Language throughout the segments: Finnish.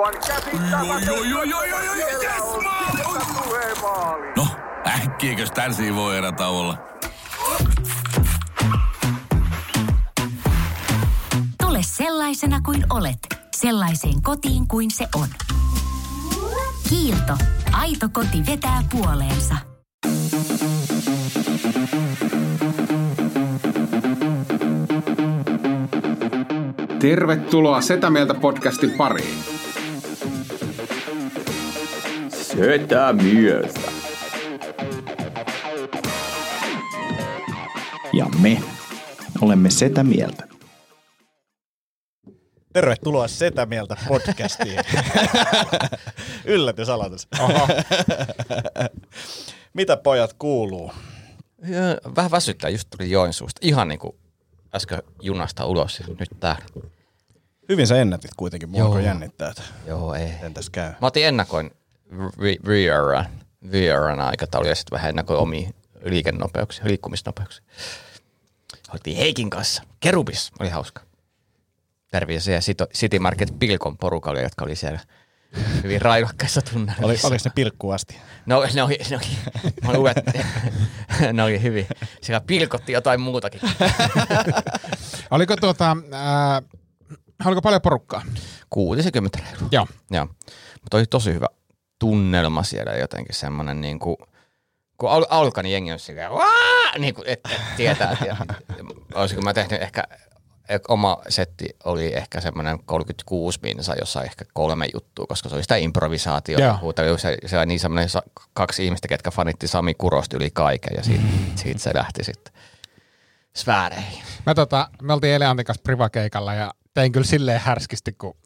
Aivan yes, maali! No, äkkiäkös tän voi erä olla? Tule sellaisena kuin olet, sellaiseen kotiin kuin se on. Kiilto. Aito koti vetää puoleensa. Tervetuloa Setä Mieltä podcastin pariin. Setä mieltä. Ja me olemme Setä Mieltä. Tervetuloa Setä Mieltä podcastiin. Yllätys aloitus. Mitä pojat kuuluu? Vähän väsyttää, just tuli Joensuusta. Ihan niinku äsken junasta ulos ja nyt täällä. Hyvin sä ennätit kuitenkin, mua Joo. alkoi jännittää, että Joo, ei. miten tässä käy. Mä otin ennakoin Vieran, Vieran aikataulu ja sitten vähän ennakoin omia liikennopeuksia, liikkumisnopeuksia. Oltiin Heikin kanssa. Kerubis oli hauska. Terveisiä City Market Pilkon porukalle, jotka oli siellä hyvin railokkaissa Oli, tunnelmissa. oliko ne pilkku asti? No, ne oli, ne oli, mä luulen, että ne oli hyvin. Siellä pilkotti jotain muutakin. Oliko tuota, ää, oliko paljon porukkaa? 60 reilua. Joo. Joo. Mutta oli tosi hyvä tunnelma siellä jotenkin semmoinen niin kuin, kun al- alkaa, niin jengi on silleen, niin kuin, et, et tietää, että olisiko mä tehnyt ehkä, oma setti oli ehkä semmoinen 36 minsa, jossa ehkä kolme juttua, koska se oli sitä improvisaatiota. Huutelu, se, se oli niin semmoinen kaksi ihmistä, ketkä fanitti Sami Kurosta yli kaiken ja siitä, siitä se lähti sitten sfääreihin. Mä tota, me oltiin eilen Antin kanssa privakeikalla ja tein kyllä silleen härskisti, kun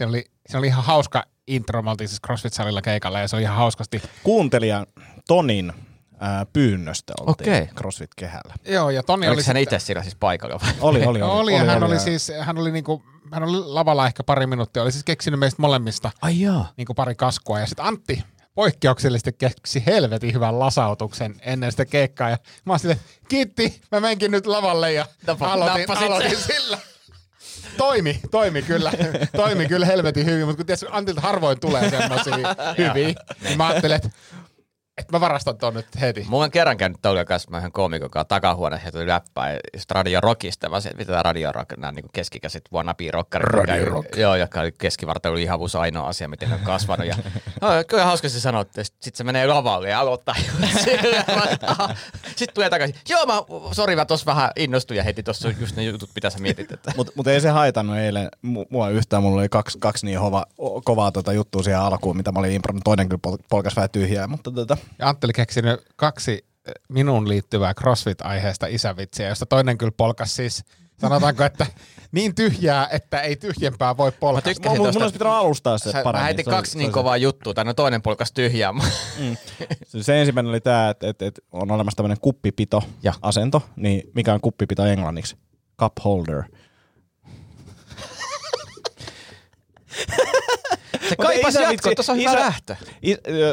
se oli, se oli ihan hauska intro. Me oltiin siis CrossFit-salilla keikalla ja se oli ihan hauskasti. Kuuntelijan Tonin ää, pyynnöstä oltiin Okei. CrossFit-kehällä. Joo, ja Toni Oliko oli hän sitten- itse siellä siis paikalla vai? Oli, oli, oli. Oli, ja hän oli siis, hän oli niinku, hän oli lavalla ehkä pari minuuttia, oli siis keksinyt meistä molemmista Ai jaa. niinku pari kaskua, ja sitten Antti poikkeuksellisesti keksi helvetin hyvän lasautuksen ennen sitä keikkaa, ja mä oon silleen, kiitti, mä menkin nyt lavalle, ja Napa- aloitin, aloitin sillä. Toimi, toimi kyllä, toimi kyllä helvetin hyvin, mutta kun tietysti Antilta harvoin tulee semmosia hyviä, niin mä ajattelin, että että mä varastan ton nyt heti. Mulla on kerran käynyt Toulion kanssa, mä yhden koomikon kanssa takahuoneessa ja tuli läppää. Ja sit Radio Rockista, mä sanoin, että mitä tää Radio Rock, nämä niin keskikäiset wannabe rockerit. Radio Rock. Joo, joka oli keskivartalo lihavuus ainoa asia, miten ne on kasvanut. Ja, no, kyllä hauska se sanoi, että sit se menee lavalle ja aloittaa. Sitten tulee takaisin. Joo, mä, sori, mä tossa vähän innostuin ja heti tossa just ne jutut, mitä sä mietit. Että. Mutta mut ei se haitannut eilen mu- mua yhtään. Mulla oli kaksi, kaksi niin hova, kovaa tota juttua siihen alkuun, mitä mä olin impronnut. Toinen kyllä pol- polkas vähän tyhjää, mutta tota, Ja Antti oli keksinyt kaksi eh, minuun liittyvää CrossFit-aiheesta isävitsiä, josta toinen kyllä polkas siis, sanotaanko, että niin tyhjää, että ei tyhjempää voi polkasta. tykkäsin mun, mun tosta. olisi pitänyt alustaa se Sä, mä paremmin. heitin kaksi se niin kovaa juttua, tai no toinen polkas tyhjää. Se, se ensimmäinen oli tämä, että et, et on olemassa tämmöinen kuppipito Ja. asento, niin mikä on kuppipito englanniksi? Cup holder. Se jatkoa, vitsi, tuossa on hyvä isä- lähtö.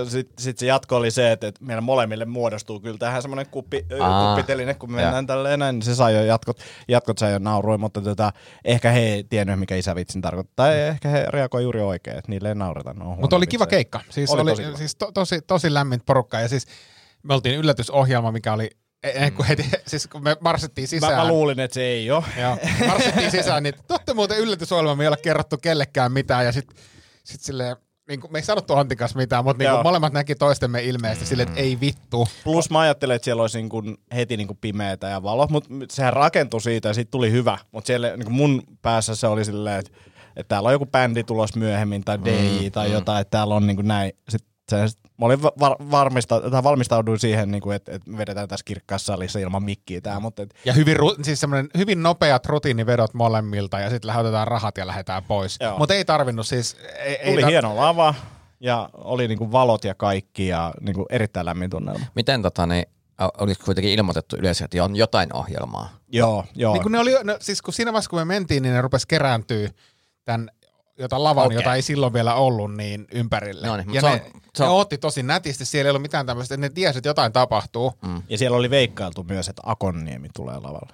Sitten sit se jatko oli se, että, että meillä molemmille muodostuu kyllä tähän semmoinen kuppi, Aa. kuppiteline, kun mennään tälleen näin, niin se sai jo jatkot, jatkot sai jo naurui, mutta tota, ehkä he ei tiennyt, mikä isävitsin tarkoittaa. Tai ehkä he reagoi juuri oikein, että niille ei naureta. Ne on Mutta oli kiva vitsejä. keikka. Siis Oli oli, tosi kiva. siis to, tosi, tosi lämmin porukka. Ja siis me oltiin yllätysohjelma, mikä oli, ennen kuin heti, siis kun me marssittiin Mä, sisään. mä luulin, että se ei ole. Joo, marssittiin sisään, niin totta muuten yllätysohjelma, me ei ole kerrottu kellekään mitään. Ja sitten sit silleen, niin kuin, me ei sanottu Antin kanssa mitään, mutta niin kuin molemmat näki toistemme ilmeisesti silleen, että ei vittu. Plus mä ajattelin, että siellä olisi niin kuin heti niin kuin pimeätä ja valo, mutta sehän rakentui siitä ja siitä tuli hyvä. Mutta siellä niin kuin mun päässä se oli silleen, että, että täällä on joku bändi tulos myöhemmin tai DJ tai jotain, että täällä on niin kuin näin. Sitten se, mä olin va- var, varmista, tai valmistauduin siihen, niin kuin, että, että me vedetään tässä kirkkaassa salissa ilman mikkiä tää, mutta et, Ja hyvin, ru- siis semmoinen hyvin nopeat rutiinivedot molemmilta ja sitten lähetetään rahat ja lähdetään pois. Mutta ei tarvinnut siis. Ei, ei tuli tar- hieno lava ja oli niin kuin valot ja kaikki ja niin kuin erittäin lämmin tunnelma. Miten tota, niin, olisi kuitenkin ilmoitettu yleensä, että on jotain ohjelmaa? Joo, joo. Niin kun ne oli, no, siis kun siinä vaiheessa kun me mentiin, niin ne rupes kerääntyä tämän jota lavan, okay. jota ei silloin vielä ollut, niin ympärille. No niin, ja mutta ne, se on- se ne otti tosi nätisti, siellä ei ollut mitään tämmöistä, että ne tiesi, että jotain tapahtuu. Mm. Ja siellä oli veikkailtu myös, että Akonniemi tulee lavalle.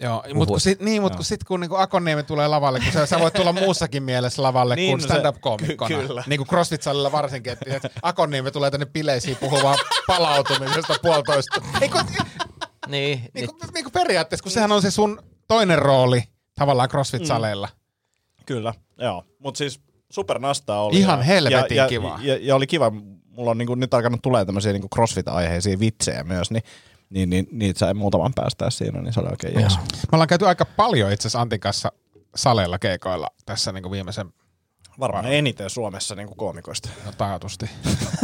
Joo, mutta kun sit, niin, mutta kun sit kun niinku Akonniemi tulee lavalle, kun sä, sä voit tulla muussakin mielessä lavalle Niin, kuin no se- stand-up-koomikkona. ky- kyllä. Niin kuin CrossFit-salilla varsinkin, että, että Akonniemi tulee tänne bileisiin puhumaan palautumisesta puolitoista. Ei, kun, Niin, niin, kuin, niin kuin periaatteessa, kun sehän on se sun toinen rooli tavallaan CrossFit-saleilla. Kyllä, joo. Mutta siis supernastaa oli. Ihan ja, helvetin ja, kivaa. Ja, ja, ja, oli kiva. Mulla on niinku nyt alkanut tulee tämmöisiä niinku CrossFit-aiheisia vitsejä myös, niin, niin, niin niitä sai muutaman päästää siinä, niin se oli oikein jees. Me ollaan käyty aika paljon itse asiassa Antin kanssa saleilla keikoilla tässä niin kuin viimeisen Varmaan eniten Suomessa niinku koomikoista. no, taatusti.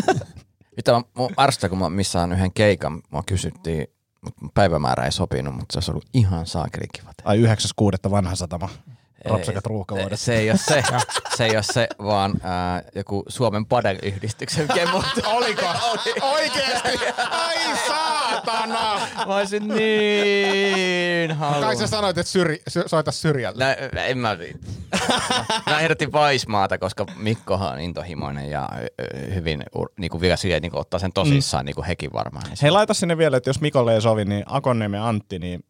Mitä mä, mun ärsyttää, kun mä missään yhden keikan, mua kysyttiin, mutta mun päivämäärä ei sopinut, mutta se olisi ollut ihan saakeli kiva. Ai 9.6. vanha satama. Rapsakat ruuhkavuodet. Se ei ole se, se, ei ole se vaan ää, joku Suomen padel-yhdistyksen kemut. Oliko? Oikeesti? Ai saatana! Mä olisin niin Kai sä halunnut. sanoit, että syri, sy, soita syrjältä. Nä, en mä Mä ehdotin Vaismaata, koska Mikkohan on intohimoinen ja hyvin ur- niinku vielä silleen, niinku ottaa sen tosissaan, mm. niinku hekin varmaan. Niin Hei, laita sinne vielä, että jos Mikolle ei sovi, niin Akonniemi Antti niin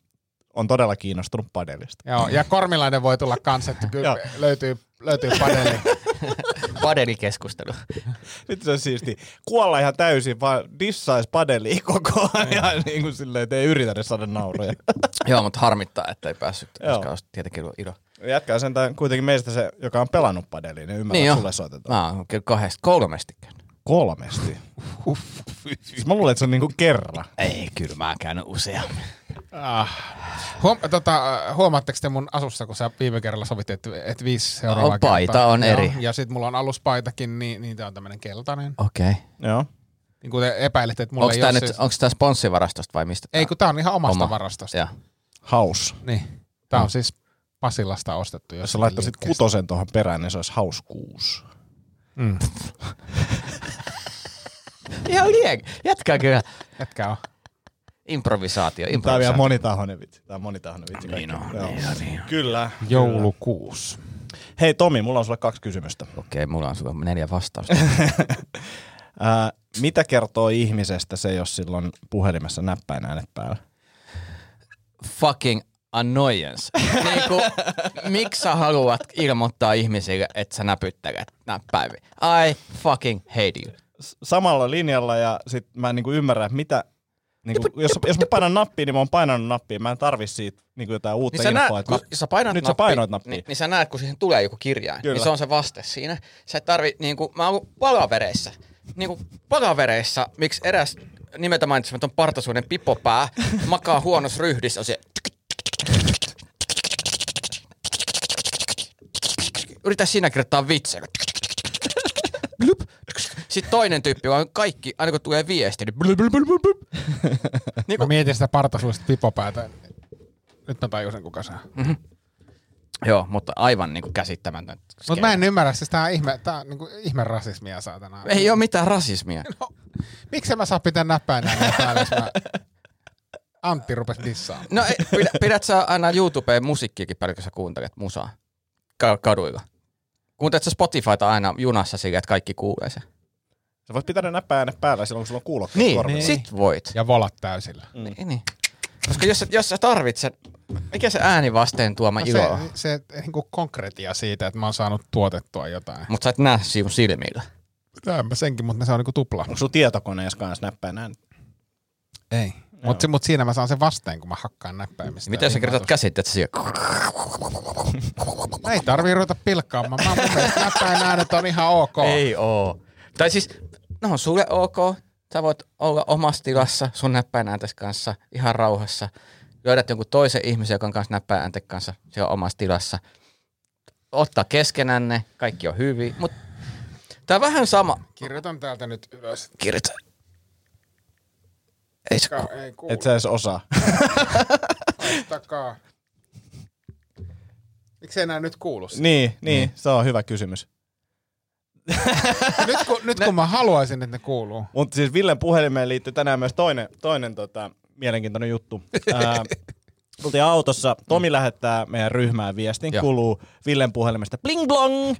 on todella kiinnostunut padelista. Joo, ja Kormilainen voi tulla kanssa, että kyllä löytyy, löytyy padeli. Padelikeskustelu. Nyt se on siisti. Kuolla ihan täysin, vaan dissais padelia koko ajan, niin kuin silleen, että ei yritä edes saada nauroja. Joo, mutta harmittaa, että ei päässyt, Joo. koska olisi tietenkin ollut ilo. Jätkä sentään kuitenkin meistä se, joka on pelannut padelia, niin ymmärrän, Niin sulle soitetaan. Mä oon kyllä kahdesta, kolmesti käynyt. Kolmesti. Siis mä luulen, että se on niinku kerran. Ei, kyllä mä oon käynyt useammin. Ah. Huom, tota, huomaatteko te mun asussa, kun sä viime kerralla sovittiin, että, että viisi seuraavaa Oh, paita kertaa? on eri. Ja sitten mulla on aluspaitakin, niin, niin tää on tämmönen keltainen. Okei. Okay. Joo. Niin kuin te epäilitte, että mulla Onko ei tää ole nyt, siis... onko tää sponssivarastosta vai mistä? Ei, tää kun tää on ihan omasta Oma. Varastosta. Joo. Haus. Niin. Tää on siis Pasilasta ostettu. Jos sä laittaisit kutosen tuohon perään, niin se olisi hauskuus. Mm. Ihan liek. Jätkää kyllä. Etkä on. Improvisaatio, Tää on vielä improvisaatio. monitahoinen vitsi. Tää on monitahoinen vitsi. Niin on, Joo. niin on, niin on. Kyllä. Joulukuus. Hei Tomi, mulla on sulle kaksi kysymystä. Okei, mulla on sulla neljä vastausta. Ää, mitä kertoo ihmisestä se, jos silloin puhelimessa näppäin äänet päällä? Fucking annoyance. niinku, miksi sä haluat ilmoittaa ihmisille, että sä näpyttelet näppäiviä? I fucking hate you. S- Samalla linjalla ja sit mä en niinku ymmärrä, että mitä... Niinku, jos, jos mä painan nappia, niin mä oon painanut nappia. Mä en tarvi siitä niinku jotain uutta Niin sä, infoa. näet, kun mä- sä painat nyt sä nappia, painoit nappia. Niin, niin, sä näet, kun siihen tulee joku kirjain. Kyllä. Niin se on se vaste siinä. Sä et tarvi, niin kuin, mä oon ollut palavereissa. Niin kuin palavereissa, miksi eräs nimeltä mainitsematon partasuuden pipopää makaa huonossa ryhdissä, on se Yritä sinä kirjoittaa vitsejä. Blup. Sitten toinen tyyppi on kaikki, aina kun tulee viesti, niin blup, blup, blup, blup. Niin Mä kuin, mietin sitä partasuista pipopäätä. Nyt mä tajusin, kuka se on. joo, mutta aivan niin kuin käsittämätön. Mutta mä en ymmärrä, siis tää on ihme, tää on niinku ihme rasismia saatana. Ei ole mitään rasismia. No, miksi mä saa pitää näppäin näin päälle, jos mä... Antti rupes dissaamaan. No ei, pidä, pidät sä aina YouTubeen musiikkiakin paljon, kun sä kuuntelet musaa Ka- kaduilla? Kuuntelet sä Spotifyta aina junassa sillä, että kaikki kuulee se? Sä voit pitää ne näppää äänet päällä silloin, kun sulla on kuulokkeet Niin, korvilla. niin. sit voit. Ja volat täysillä. Mm. Niin, niin. Koska jos, jos sä tarvitset, mikä se ääni vasteen tuoma No ilo se, se niinku konkretia siitä, että mä oon saanut tuotettua jotain. Mutta sä et näe sinun silmillä. Näen mä senkin, mutta se on niinku tupla. Onko sun tietokoneessa kanssa näppäin? Ei. Mutta mut siinä mä saan sen vasteen, kun mä hakkaan näppäimistä. Miten sä kirjoitat käsit, että siellä... Ei tarvii ruveta pilkkaamaan. Mä mun mielestä näppäin äänet on ihan ok. Ei oo. Tai siis, no on sulle ok. Sä voit olla omassa tilassa sun näppäinääntes kanssa ihan rauhassa. Löydät jonkun toisen ihmisen, joka on kanssa näppäinäänten kanssa siellä omassa tilassa. Ottaa keskenänne, kaikki on hyvin. Mutta tää on vähän sama. Kirjoitan täältä nyt ylös. Kirjoita. Ei se Ka- ei kuulu. Et sä edes osaa. Takaa. Miksi ei enää nyt kuulu? sitä? niin, niin, se on hyvä kysymys. nyt, kun, nyt kun mä haluaisin, että ne kuuluu. Mutta siis Villen puhelimeen liittyy tänään myös toinen, toinen tota, mielenkiintoinen juttu. Ää, tultiin autossa, Tomi lähettää meidän ryhmään viestin, Joo. kuluu Villen puhelimesta bling blong.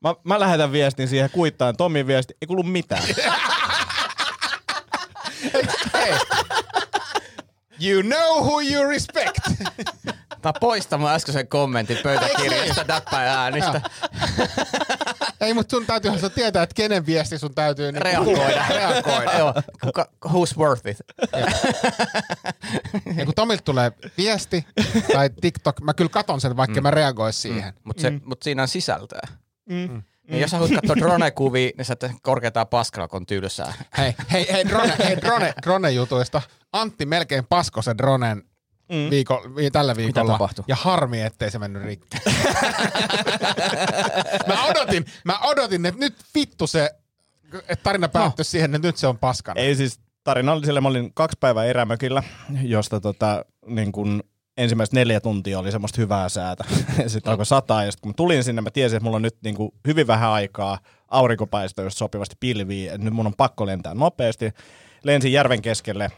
Mä, mä lähetän viestin siihen kuittaan, Tomin viesti, ei kuulu mitään. Hei. You know who you respect. Mä poistan mun äskeisen kommentin pöytäkirjasta näppäin äänistä. Ei, mutta sun täytyyhän sä tietää, että kenen viesti sun täytyy niinku Reagoida. reagoida. Joo, kuka, who's worth it? Ja kun Tomilta tulee viesti tai TikTok, mä kyllä katon sen, vaikka mm. mä reagois siihen. Mutta se, mut siinä on sisältöä. Mm. Niin jos sä haluat katsoa drone-kuvia, niin sä et korkeutaan paskalla, kun on tylsää. Hei, hei, hei, drone, hei drone, drone-jutuista. Antti melkein pasko sen dronen mm. viiko, vi, tällä viikolla. tapahtui? Ja harmi, ettei se mennyt rikki. mä odotin, mä odotin, että nyt vittu se, että tarina päättyi no. siihen, että nyt se on paskana. Ei siis, tarina oli sille, mä olin kaksi päivää erämökillä, josta tota, niin kun ensimmäiset neljä tuntia oli semmoista hyvää säätä. sitten alkoi sataa, ja sitten kun mä tulin sinne, mä tiesin, että mulla on nyt niin kuin hyvin vähän aikaa, aurinko paistoi just sopivasti pilviin, että nyt mun on pakko lentää nopeasti. Lensin järven keskelle,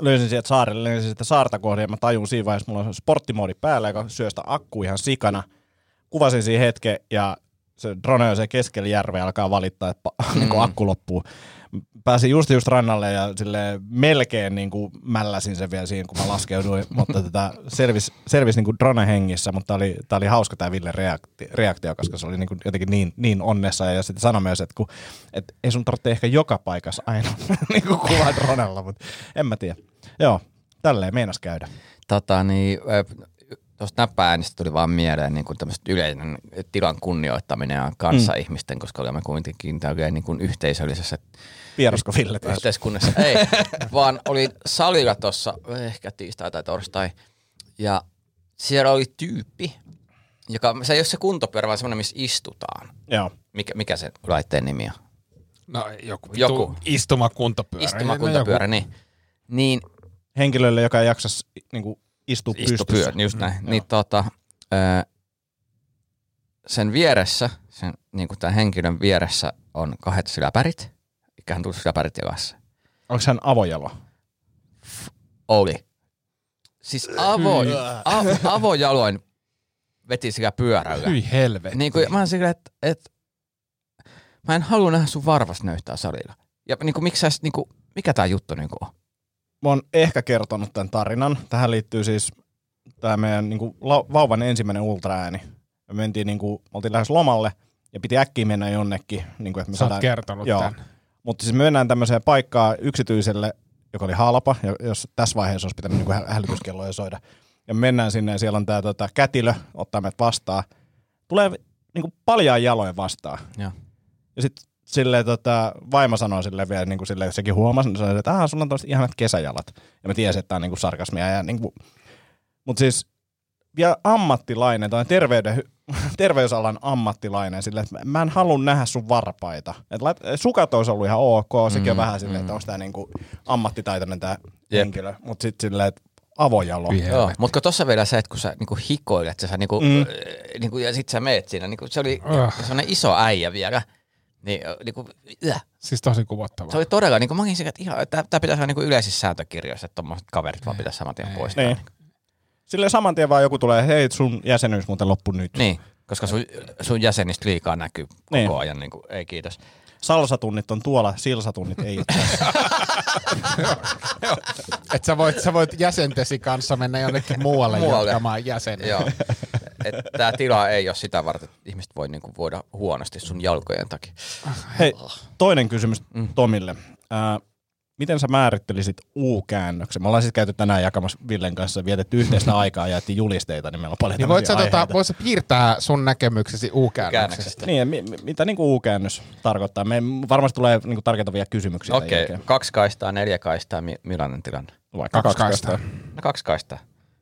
löysin sieltä saarelle, lensin sitä saarta kohden, ja mä tajun siinä vaiheessa, mulla on sporttimoodi päällä, joka syö sitä akku ihan sikana. Kuvasin siinä hetken, ja se drone on se keskellä järveä alkaa valittaa, että pa- niin akku loppuu. Pääsin just just rannalle ja sille melkein niin kuin mälläsin sen vielä siinä, kun mä laskeuduin, mutta tätä selvis, selvis niin kuin drone hengissä, mutta tää oli, tää oli hauska tämä Ville reaktio, reaktio, koska se oli niin kuin jotenkin niin, niin onnessa ja sitten sanoi myös, että, kun, että ei sun tarvitse ehkä joka paikassa aina niin kuin kuvaa dronella, mutta en mä tiedä. Joo, tälleen meinas käydä. Tota, niin, tuosta näppääänistä tuli vaan mieleen niin kuin yleinen tilan kunnioittaminen ja kanssa mm. ihmisten, koska olemme kuitenkin täällä niin kuin yhteisöllisessä Vierasko Ville taas? yhteiskunnassa. Ei, vaan oli salilla tuossa ehkä tiistai tai torstai ja siellä oli tyyppi, joka, se ei ole se kuntopyörä, vaan semmoinen, missä istutaan. Joo. Mikä, mikä se laitteen nimi on? No joku, Joku. joku. istumakuntapyörä. Istumakuntopyörä, niin. Niin Henkilölle, joka ei jaksa niin kuin istua pystyssä. istupyörä, just näin. Mm, niin tota, ö, sen vieressä, sen, niin kuin tämän henkilön vieressä on kahdet syläpärit, ikään tullut syläpärit jalassa. Onko hän avojalo? Oli. Siis avo, a, avojaloin veti sillä pyörällä. Hyi helvetti. Niin kuin, mä oon sillä, että et, mä en halua nähdä sun varvas nöyhtää salilla. Ja niin kuin, miksi sä, niin kuin, mikä tää juttu niin kuin on? Mä oon ehkä kertonut tämän tarinan. Tähän liittyy siis tämä meidän niin kuin, vauvan ensimmäinen ultraääni. Me mentiin, niin kuin, oltiin lähes lomalle ja piti äkkiä mennä jonnekin. Niin kuin, että me Sä oot kertonut joo. tän. Mutta siis me mennään tämmöiseen paikkaan yksityiselle, joka oli halpa, jo- jos tässä vaiheessa olisi pitänyt niin kuin hälytyskelloja soida. Ja me mennään sinne ja siellä on tämä tota, kätilö, ottaa meidät vastaan. Tulee niin kuin paljaan jaloin vastaan. Joo. Ja sitten silleen tota, vaimo sanoi sille vielä, niin kuin silleen, sekin huomasi, niin sanoi, että ah, sulla on tosta ihanat kesäjalat. Ja mä tiesin, että tämä on niin kuin sarkasmia. Ja niin kuin, mutta siis vielä ammattilainen, tai terveyden, terveysalan ammattilainen, sille, että mä en halua nähdä sun varpaita. Et lait, sukat olisi ollut ihan ok, sekin on Mm, vähän silleen, että mm. onko tämä niinku ammattitaitoinen tämä henkilö. Mutta sitten silleen, että avojalo. Joo, mutta tuossa vielä se, että kun sä niinku hikoilet, sä niinku, Mm. mm. niinku, ja sit sä meet siinä, niinku, se oli Ugh. sellainen iso äijä vielä. Niin, niinku, äh. Siis tosi kuvottavaa. se oli todella, niinku, mä olin sekä, että ihan, tää, tää pitäisi olla niinku yleisissä sääntökirjoissa, että tommoset kaverit vaan pitäisi saman tien poistaa. Niin. Silleen saman tien vaan joku tulee, hei sun jäsenyys muuten loppu nyt. Niin, koska sun, sun jäsenistä liikaa näkyy koko Niin. ajan, niinku, ei kiitos. Salsatunnit on tuolla, silsatunnit ei ole tässä. Että sä voit, sä voit jäsentesi kanssa mennä jonnekin muualle, Muualle. jatkamaan jäseniä. Joo. Tää tila ei ole sitä varten, että ihmiset voi niinku voida huonosti sun jalkojen takia. Hei, toinen kysymys Tomille. Ää, miten sä määrittelisit U-käännöksen? Me ollaan siis käyty tänään jakamassa Villen kanssa, vietetty yhteistä aikaa ja jaettiin julisteita, niin meillä on paljon Niin voit sä, tämmöisiä tota, voit sä piirtää sun näkemyksesi U-käännöksestä? Käännöksestä. Niin, mi- mi- mitä niinku U-käännös tarkoittaa? Me varmasti tulee niinku tarkentavia kysymyksiä. Okei, jälkeen. kaksi kaistaa, neljä kaistaa, mi- millainen tilanne? Vaikka Kaksi kaksi kaistaa. kaistaa. No kaksi kaistaa.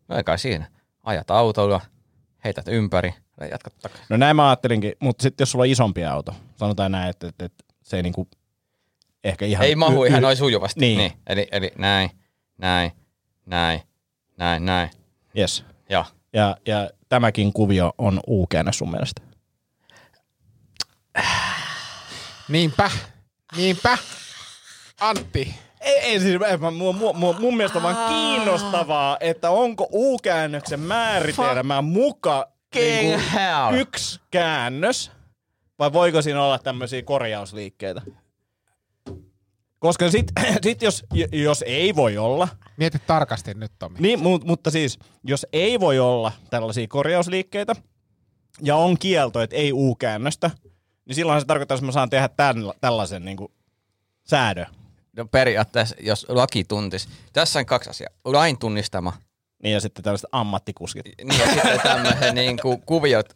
No ei kai siinä. Ajat autolla, heität ympäri ja jatkat takaisin. No näin mä ajattelinkin, mutta sitten jos sulla on isompi auto, sanotaan näin, että, että, että se ei niinku ehkä ihan... Ei mahu y- ihan y- noin sujuvasti. Niin. niin. Eli, eli näin, näin, näin, näin, näin. Yes. Joo. Ja, ja tämäkin kuvio on U-käännös sun mielestä. Niinpä, niinpä. Antti, Ei, ei siis, mä, mun, mun, mun, mun mielestä on vaan kiinnostavaa, että onko U-käännöksen määritelmä muka niinku hell. yksi käännös, vai voiko siinä olla tämmöisiä korjausliikkeitä? Koska sit, sit jos, jos ei voi olla, Mieti tarkasti nyt, Tomi. niin, mu- mutta siis jos ei voi olla tällaisia korjausliikkeitä ja on kielto, että ei U-käännöstä, niin silloin se tarkoittaa, että mä saan tehdä tämän, tällaisen niin kuin, säädön. No periaatteessa, jos laki tuntisi. Tässä on kaksi asiaa. Lain tunnistama Niin ja sitten tällaiset ammattikuskit. niin ja sitten tämmöiset niin kuin kuviot.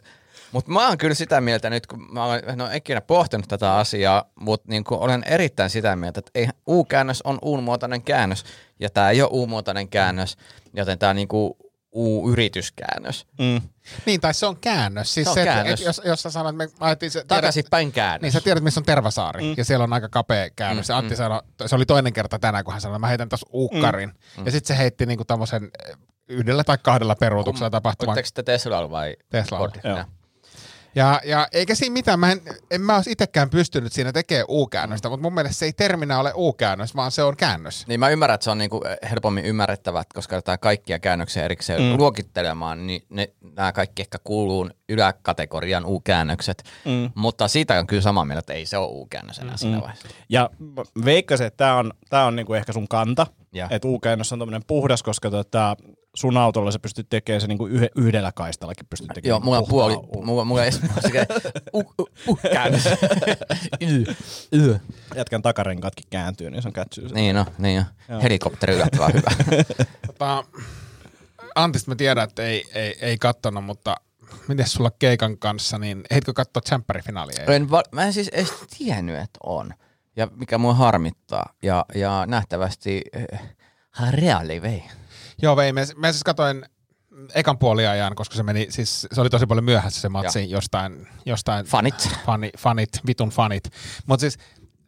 Mutta mä oon kyllä sitä mieltä nyt, kun mä olen no, ikinä pohtinut tätä asiaa, mutta niin kuin olen erittäin sitä mieltä, että ei, U-käännös on U-muotoinen käännös, ja tämä ei ole U-muotoinen käännös, joten tämä on niin kuin U-yrityskäännös. Mm. Niin, tai se on käännös. Siis Se on se, että- käännös. Et, jos, jos sä sanot, että me ajettiin se... Takaisinpäin käännös. Niin sä tiedät, missä on Tervasaari, mm. ja siellä on aika kapea käännös. Mm, ja Antti sanoi, se oli toinen kerta tänään, kun hän sanoi, että mä heitän tuossa uukkarin. Mm. Ja sitten se heitti niinku tämmöisen yhdellä tai kahdella peruutuksella tapahtuvan Oletteko te Teslalla vai. Ford? Joo. Ja, ja eikä siinä mitään, mä en, en mä olisi itsekään pystynyt siinä tekemään U-käännöstä, mutta mun mielestä se ei terminä ole U-käännös, vaan se on käännös. Niin mä ymmärrän, että se on niinku helpommin ymmärrettävä, että koska jotain kaikkia käännöksiä erikseen mm. luokittelemaan, niin ne, nämä kaikki ehkä kuuluu yläkategorian U-käännökset. Mm. Mutta siitä on kyllä samaa mieltä, että ei se ole U-käännös enää siinä vaiheessa. Ja veikkasin, että tämä on, tää on niinku ehkä sun kanta, Ja. että U-käännös on tämmöinen puhdas, koska tota, sun autolla sä pystyt tekemään se niinku yhdellä kaistallakin pystyt tekemään. Joo, mulla on puoli, mulla, mulla on sekä u, u, u, käännös. y, y. Jätkän takarenkaatkin kääntyy, niin se on kätsyy. Niin on, niin on. Helikopteri yllättävän hyvä. Tota, Antista mä tiedän, että ei, ei, ei kattonut, mutta miten sulla keikan kanssa, niin heitkö katsoa tsemppärifinaalia? en, va- mä en siis edes tiennyt, että on. Ja mikä mua harmittaa. Ja, ja nähtävästi äh, reaali vei. Joo, vei. Mä, mä siis katsoin ekan puoliajan, koska se meni, siis se oli tosi paljon myöhässä se matsi jostain, jostain Fanit. fani, fanit, vitun fanit. Mutta siis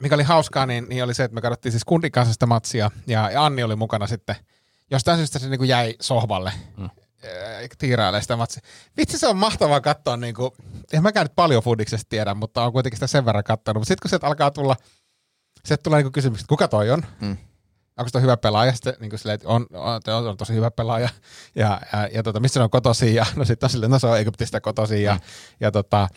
mikä oli hauskaa, niin, niin oli se, että me katsottiin siis kundin kanssa sitä matsia ja, ja Anni oli mukana sitten. Jostain syystä se niinku jäi sohvalle mm. tiirailee sitä matsia. Vitsi se on mahtavaa katsoa, niinku, en mäkään nyt paljon foodiksesta tiedä, mutta on kuitenkin sitä sen verran katsonut. Mutta sitten kun sieltä alkaa tulla, sieltä tulee niinku kysymys, että kuka toi on? Mm. Onko toi hyvä pelaaja? Sitten niin kuin silleen, että on, on, on, on tosi hyvä pelaaja. Ja, ja, ja tota, missä ne on kotosi? Ja no sitten on silleen, no se on Egyptistä kotosi. Ja, Mm. ja, tota,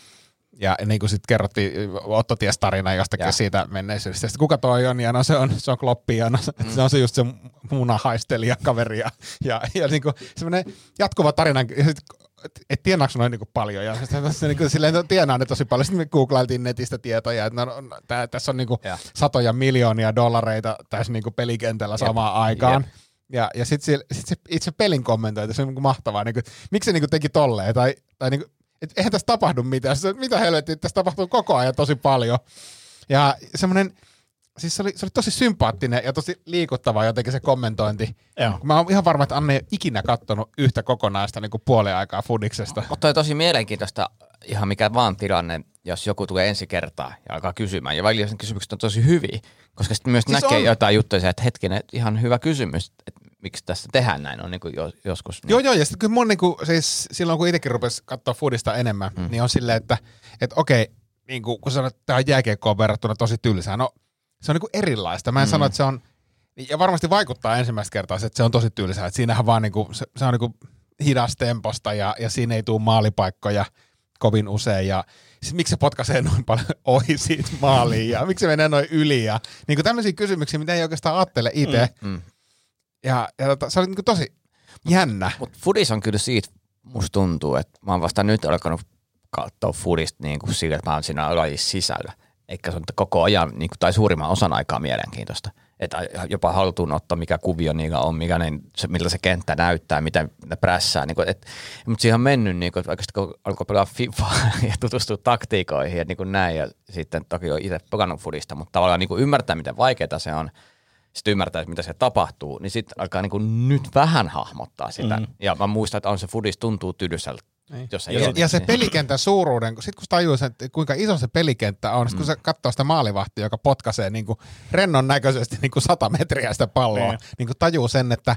ja niin kuin sitten kerrottiin, Otto ties tarina jostakin Ja. siitä menneisyydestä. Sitten kuka toi on? Ja no se on, se on Kloppi ja no, mm. se on se just se munahaistelija kaveri. Ja, ja, ja niin kuin semmoinen jatkuva tarina. Ja sit, et, tienaako noin niin paljon. Ja sitten se, niin kuin, silleen, tienaa ne tosi paljon. Sitten me googlailtiin netistä tietoja, että no, no, tää, tässä on niin kuin Ja. satoja miljoonia dollareita tässä niin kuin pelikentällä samaan aikaan. Ja, ja sitten sit se itse pelin kommentoi, että se on niinku mahtavaa. Niinku, miksi se niinku teki tolleen? Tai, tai niinku, et eihän tässä tapahdu mitään. Se, mitä helvettiä, tässä tapahtuu koko ajan tosi paljon. Ja semmoinen, siis se oli, se oli tosi sympaattinen ja tosi liikuttava jotenkin se kommentointi. Joo. Mä oon ihan varma, että Anne ei ole ikinä kattonut yhtä kokonaista niin kuin puolen aikaa Fudiksesta. Mutta on tosi mielenkiintoista ihan mikä vaan tilanne, jos joku tulee ensi kertaa ja alkaa kysymään. Ja välillä sen kysymykset on tosi hyviä, koska sitten myös Siis näkee on. jotain juttuja, että hetkinen, ihan hyvä kysymys, että miksi tässä tehdään näin, on niin kuin jo, joskus. Joo, joo, ja sitten kyllä mun niinku, siis silloin kun itsekin rupesi katsoa Foodista enemmän, mm. niin on silleen, että et okei, niin kuin, kun sanoit, että tämä on jääkiekkoon verrattuna tosi tylsää, no se on niinku erilaista. Mä en mm. sano, että se on, ja varmasti vaikuttaa ensimmäistä kertaa se, että se on tosi tylsää, että siinähän vaan niinku, se, se on niinku hidas temposta ja, ja siinä ei tule maalipaikkoja kovin usein ja siis miksi se potkaisee noin paljon ohi siitä maaliin ja miksi se menee noin yli ja niin kuin tämmöisiä kysymyksiä, mitä ei oikeastaan ajattele itse. Mm. Mm. Ja, ja tota, se oli niin kuin tosi jännä. Mutta Fudis on kyllä siitä, musta tuntuu, että mä oon vasta nyt alkanut katsoa Fudista niin kuin sillä, että mä oon siinä lajissa sisällä. Eikä se on koko ajan, niin kuin, tai suurimman osan aikaa mielenkiintoista. Että jopa haltuunotto, mikä kuvio niillä on, mikä ne, se, miltä se kenttä näyttää, miten ne prässää. Niin kuin, et, mutta siihen on mennyt, niin kuin, sitten kun alkoi pelaa FIFA ja tutustua taktiikoihin ja niin kuin näin, ja sitten toki on itse pelannut Fudista, mutta tavallaan niin kuin ymmärtää, miten vaikeaa se on, sitten ymmärtää, mitä se tapahtuu, niin sitten alkaa niin kuin nyt vähän hahmottaa sitä. Mm. Ja mä muistan, että on se Fudis tuntuu tylyseltä, jos ei Ja, ole. ja se pelikentän suuruuden, kun sit kun tajuu sen, että kuinka iso se pelikenttä on, sit kun se katsoo sitä maalivahtia, joka potkaisee niin kuin rennon näköisesti niin kuin sata metriä sitä palloa, Niin. niin kuin tajuu sen, että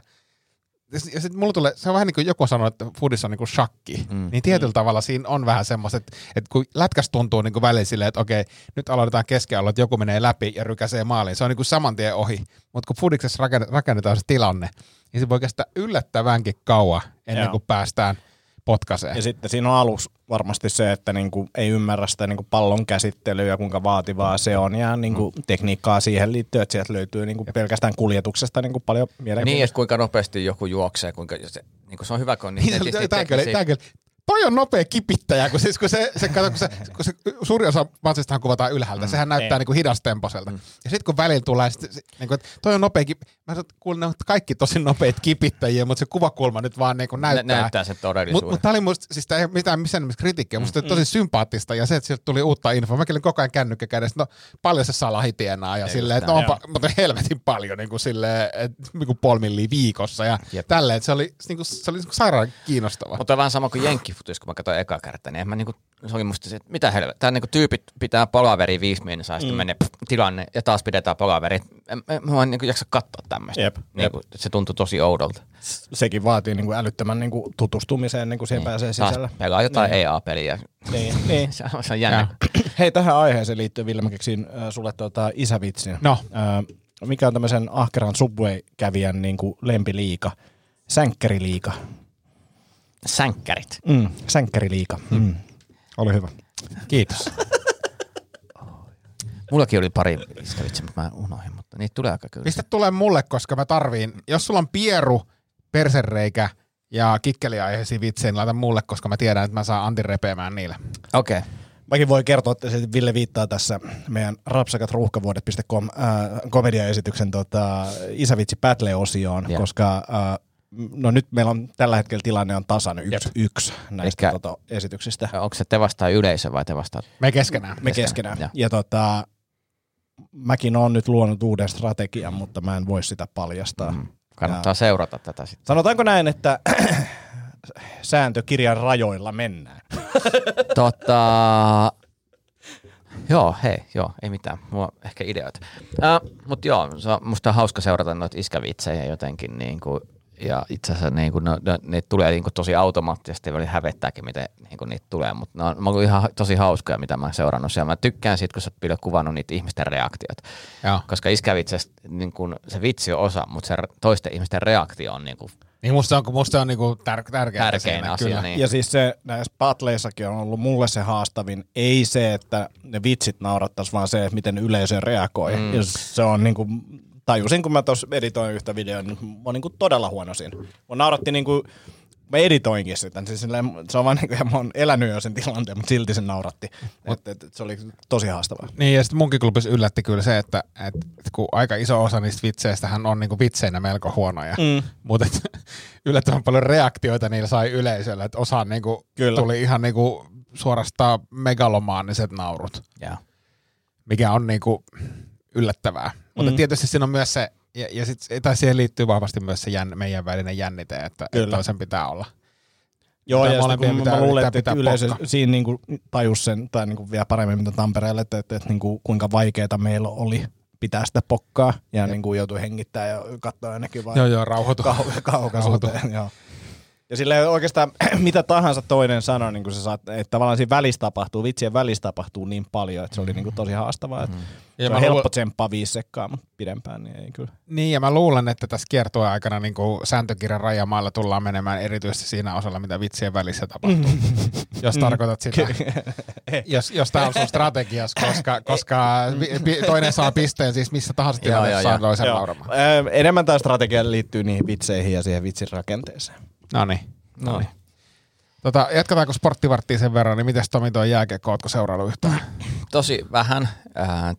ja sitten mulla tulee, se on vähän niin kuin joku sanoi, että foodissa on niin kuin shakki, mm. niin tietyllä tavalla siinä on vähän semmoista, että, että kun lätkäs tuntuu niin kuin välillä silleen, että okei, nyt aloitetaan keskialueella, että joku menee läpi ja rykäsee maaliin, se on niin kuin saman tien ohi, mutta kun foodiksessa rakennetaan, rakennetaan se tilanne, niin se voi kestää yllättävänkin kauan ennen Joo. kuin päästään potkaiseen. Ja sitten siinä on alus, varmasti se, että niinku ei ymmärrä sitä niinku pallon käsittelyä ja kuinka vaativaa se on ja niinku Mm. tekniikkaa siihen liittyy, että sieltä löytyy niinku pelkästään kuljetuksesta niinku paljon Niin, mielenkiintoista. että kuinka nopeasti joku juoksee, kuinka se, niin kuin se on hyvä, kun on niin Niin, netisti tää kyllä, tää kyllä. Toi on nopea kipittäjä, kun, siis, kun, se, se, kato, kun, se, kun se suuri osa matsistahan kuvataan ylhäältä. Mm, sehän näyttää niinku hidastemposelta. Mm. Ja sitten kun välillä tulee, sit, se, niinku, että toi on nopea kip... Mä sanon, että ne on kaikki tosi nopeita kipittäjiä, mutta se kuvakulma nyt vaan niinku näyttää. Nä- näyttää sen todellisuuden. Mutta mut tää oli musta, siis tää ei mitään missään nimessä kritiikkiä, musta mm. tosi sympaattista ja se, että sieltä tuli uutta infoa. Mäkin olin koko ajan kännykkä kädessä, no paljon se salahi tienaa ja, silleen, että no, onpa, mutta helvetin paljon niin kuin silleen, että niin kuin viikossa ja Jep. tälleen, että se oli, niin kuin, se oli niin kuin sairaan kiinnostava. Mutta vähän sama kuin jenkkifutis, kun mä katsoin eka kertaa, niin en mä niinku, se oli musta se, että mitä helvettiä, tää niinku tyypit pitää palaveri viisi ja sitten mm. menee pff, tilanne, ja taas pidetään palaveri. En, en, mä en niinku jaksa katsoa tämmöistä. Jep, Niinku, se tuntui tosi oudolta. Sekin vaatii niinku älyttömän niinku tutustumiseen, niin kuin siihen pääsee sisälle. Taas pelaa jotain niin. EA-peliä. Niin, niin. Se on, se on jännä. Hei, tähän aiheeseen liittyen, Ville, mä keksin äh, sulle tuota isävitsin. No. Äh, mikä on tämmöisen ahkeran Subway-kävijän niin kuin lempiliika? Sänkkäriliika. Sänkkärit. Mm, sänkkäriliika. Mm. Oli hyvä. Kiitos. Mullakin oli pari iskävitsi, mutta mä unohdin, mutta niitä tulee aika kyllä. Pistä tulee mulle, koska mä tarviin, jos sulla on pieru, persereikä ja kikkeliaiheisia vitsejä, niin laita mulle, koska mä tiedän, että mä saan Antin repeämään niille. Okei. Okay. Mäkin voi kertoa, että se Ville viittaa tässä meidän rapsakatruuhkavuodet.com äh, komediaesityksen tota, isävitsi Battle-osioon, Joo. koska äh, no nyt meillä on tällä hetkellä tilanne on tasan yksi, yksi näistä Elikkä- tota, esityksistä. Onko se te vastaa yleisö vai te vastaa? Me keskenään. Me keskenään. Joo. Ja tota, mäkin olen nyt luonut uuden strategian, mutta mä en voi sitä paljastaa. Mm. Kannattaa ja. seurata tätä sitten. Sanotaanko näin, että sääntökirjan rajoilla mennään. Tota, joo, hei, joo, ei mitään. Mulla on ehkä ideoita. Äh, Mutta joo, se on, musta on hauska seurata noita iskävitsejä jotenkin. Niin kuin, ja itse asiassa niin kuin, no, no, ne tulee niin kuin tosi automaattisesti, välillä hävettääkin, miten niin kuin niitä tulee. Mutta ne on, ne on ihan tosi hauskoja, mitä mä oon seurannut siellä. Mä tykkään siitä, kun sä oot kuvannut niitä ihmisten reaktiot. Joo. Koska iskävitsestä niin kuin, se vitsi on osa, mutta se toisten ihmisten reaktio on niin kuin, Niin musta on, musta on niinku tär- tärkeää. tärkein siinä, asia. Kyllä. Niin. Ja siis se näissä patleissakin on ollut mulle se haastavin, ei se, että ne vitsit naurattaisi, vaan se, että miten yleisö reagoi. Mm. Ja se on niinku, tajusin, kun mä tuossa editoin yhtä videoa, niin mä oon niinku todella huono siinä. Mä nauratti niinku, mä editoinkin sitä, siis silleen, se on vaan niinku, ja mä oon elänyt jo sen tilanteen, mutta silti se nauratti. Et, et, et se oli tosi haastavaa. Niin, ja sitten munkin klubissa yllätti kyllä se, että, että, että kun aika iso osa niistä vitseistähän on niinku vitseinä melko huonoja, mm. mutta yllättävän paljon reaktioita niillä sai yleisöllä, että osa niinku Kyllä. tuli ihan niinku suorastaan megalomaaniset naurut, Joo. mikä on niinku yllättävää. Mutta Mm. tietysti siinä on myös se, ja, ja sit, tai siihen liittyy vahvasti myös se jänn, meidän välinen jännite, että, että toisen pitää olla. Joo, ja sitten kun pitää mä luulen, että yleisö pokka. siinä niinku tajus sen, tai niinku vielä paremmin mitä Tampereelle, että, että, että niinku kuinka vaikeaa meillä oli pitää sitä pokkaa, ja niinku joutui hengittämään ja katsoa ainakin vaan Joo, joo, rauhoitu. kau- kaukaisuuteen. joo. Ja sille oikeastaan mitä tahansa toinen sanoi, niin kuin se saat, että tavallaan siinä välissä tapahtuu, vitsien välissä tapahtuu niin paljon, että se oli niin kuin tosi haastavaa. Mm. Ja se mä on helppo luulen- tsemppaa viisi sekkaa, mutta pidempään niin ei kyllä. Niin, ja mä luulen, että tässä kiertoa aikana niin kuin sääntökirjan rajamailla tullaan menemään erityisesti siinä osalla, mitä vitsien välissä tapahtuu. jos tarkoitat sitä. jos, jos tämä on sun strategias, koska, koska toinen saa pisteen siis missä tahansa tilanteessa saa toisen. Ää, enemmän tämä strategia liittyy niihin vitseihin ja siihen vitsin rakenteeseen. No niin. No niin. Tota, jatketaanko sporttivarttiin sen verran, niin miten Tomi tuo jääkiekko, ootko seurannut yhtään? Tosi vähän. Äh,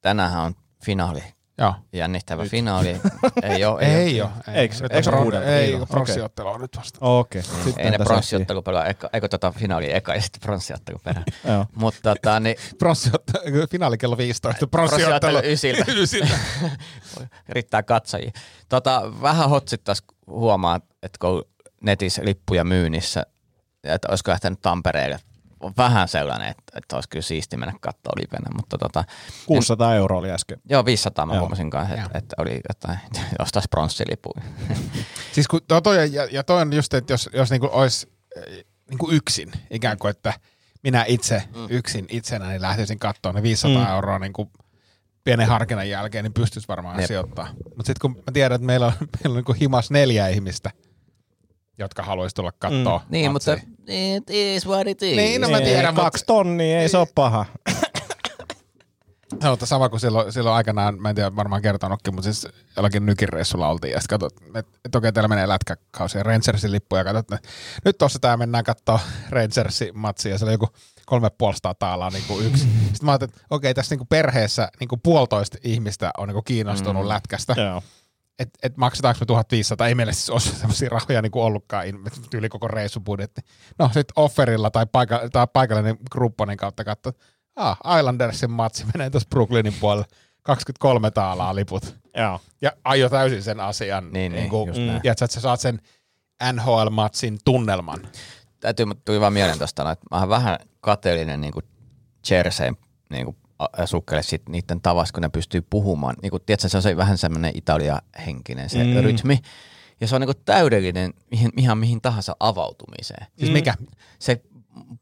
tänäänhän on finaali. Joo. Jännittävä finaali. ei ole. Ei, oo. ei ole. Eikö- Nyt eikö uudelleen? Ei, Okei. pronssiottelu on nyt vasta. Okei. Ei ne pronssiottelu pelaa, eikö, eikö tota finaali eka ja sitten pronssiottelu perään. Joo. Mutta tota, niin, Pronssiottelu, finaali kello 15. Pronssiottelu ysiltä. ysiltä. riittää katsojia. Tota, vähän hotsittais huomaa, että kun netissä lippuja myynnissä, että olisiko lähtenyt Tampereelle. On vähän sellainen, että, että olisi kyllä siisti mennä katsoa livenä, mutta tota, 600 euroa oli äsken. joo 500 mä Joo. huomasin kanssa, että, että oli jotain, ostaisi pronssilipuja. Siis kun toi, toi, ja, ja toi on just, että jos, jos niinku olisi niinku yksin, ikään kuin, että minä itse mm. yksin itsenäni niin lähtisin katsoa ne 500 mm. euroa niinku pienen harkinnan jälkeen, niin pystyisi varmaan Jep. sijoittaa. Mutta sitten kun mä tiedän, että meillä on, meillä on niinku himas neljä ihmistä, jotka haluaisi tulla katsoa. Niin, mutta it is what it is. Niin, no mä tiedän, mutta Kaksi tonnia, ei se ole paha. se on sama kuin silloin, silloin aikanaan, mä en tiedä varmaan kertonutkin, mutta siis jollakin nykireissulla oltiin ja sitten katsot, että et okei, teillä menee lätkäkausi ja Rangersin lippu ja katsot, että nyt tuossa tää mennään katsoa Rangersin matsia ja se oli joku kolme puolesta taalaa niin kuin yksi. Sitten mä ajattelin, että okei, tässä niin kuin perheessä niin kuin puolitoista ihmistä on niin kuin kiinnostunut mm. lätkästä. Joo. Että et maksetaanko me 1500, ei meillä siis ole sellaisia rahoja niin kuin ollutkaan yli koko reissubudjetti. No sitten offerilla tai, paika, tai paikallinen grupponen kautta katsoa, ah, Islandersin matsi menee tuossa Brooklynin puolella, 23 taalaa liput. Joo. Ja aio täysin sen asian, Niin, niin, niin kuin, ja että sä saat sen NHL-matsin tunnelman. täytyy, tuli vaan mieleen tosta, että mä oon vähän kateellinen niin Jerseen niin asukkele sit niiden tavasta, kun ne pystyy puhumaan. Niin kuin, tiedätkö, se on se vähän semmoinen Italia-henkinen se mm. rytmi. Ja se on niin täydellinen mihin, ihan mihin tahansa avautumiseen. Siis mikä? Se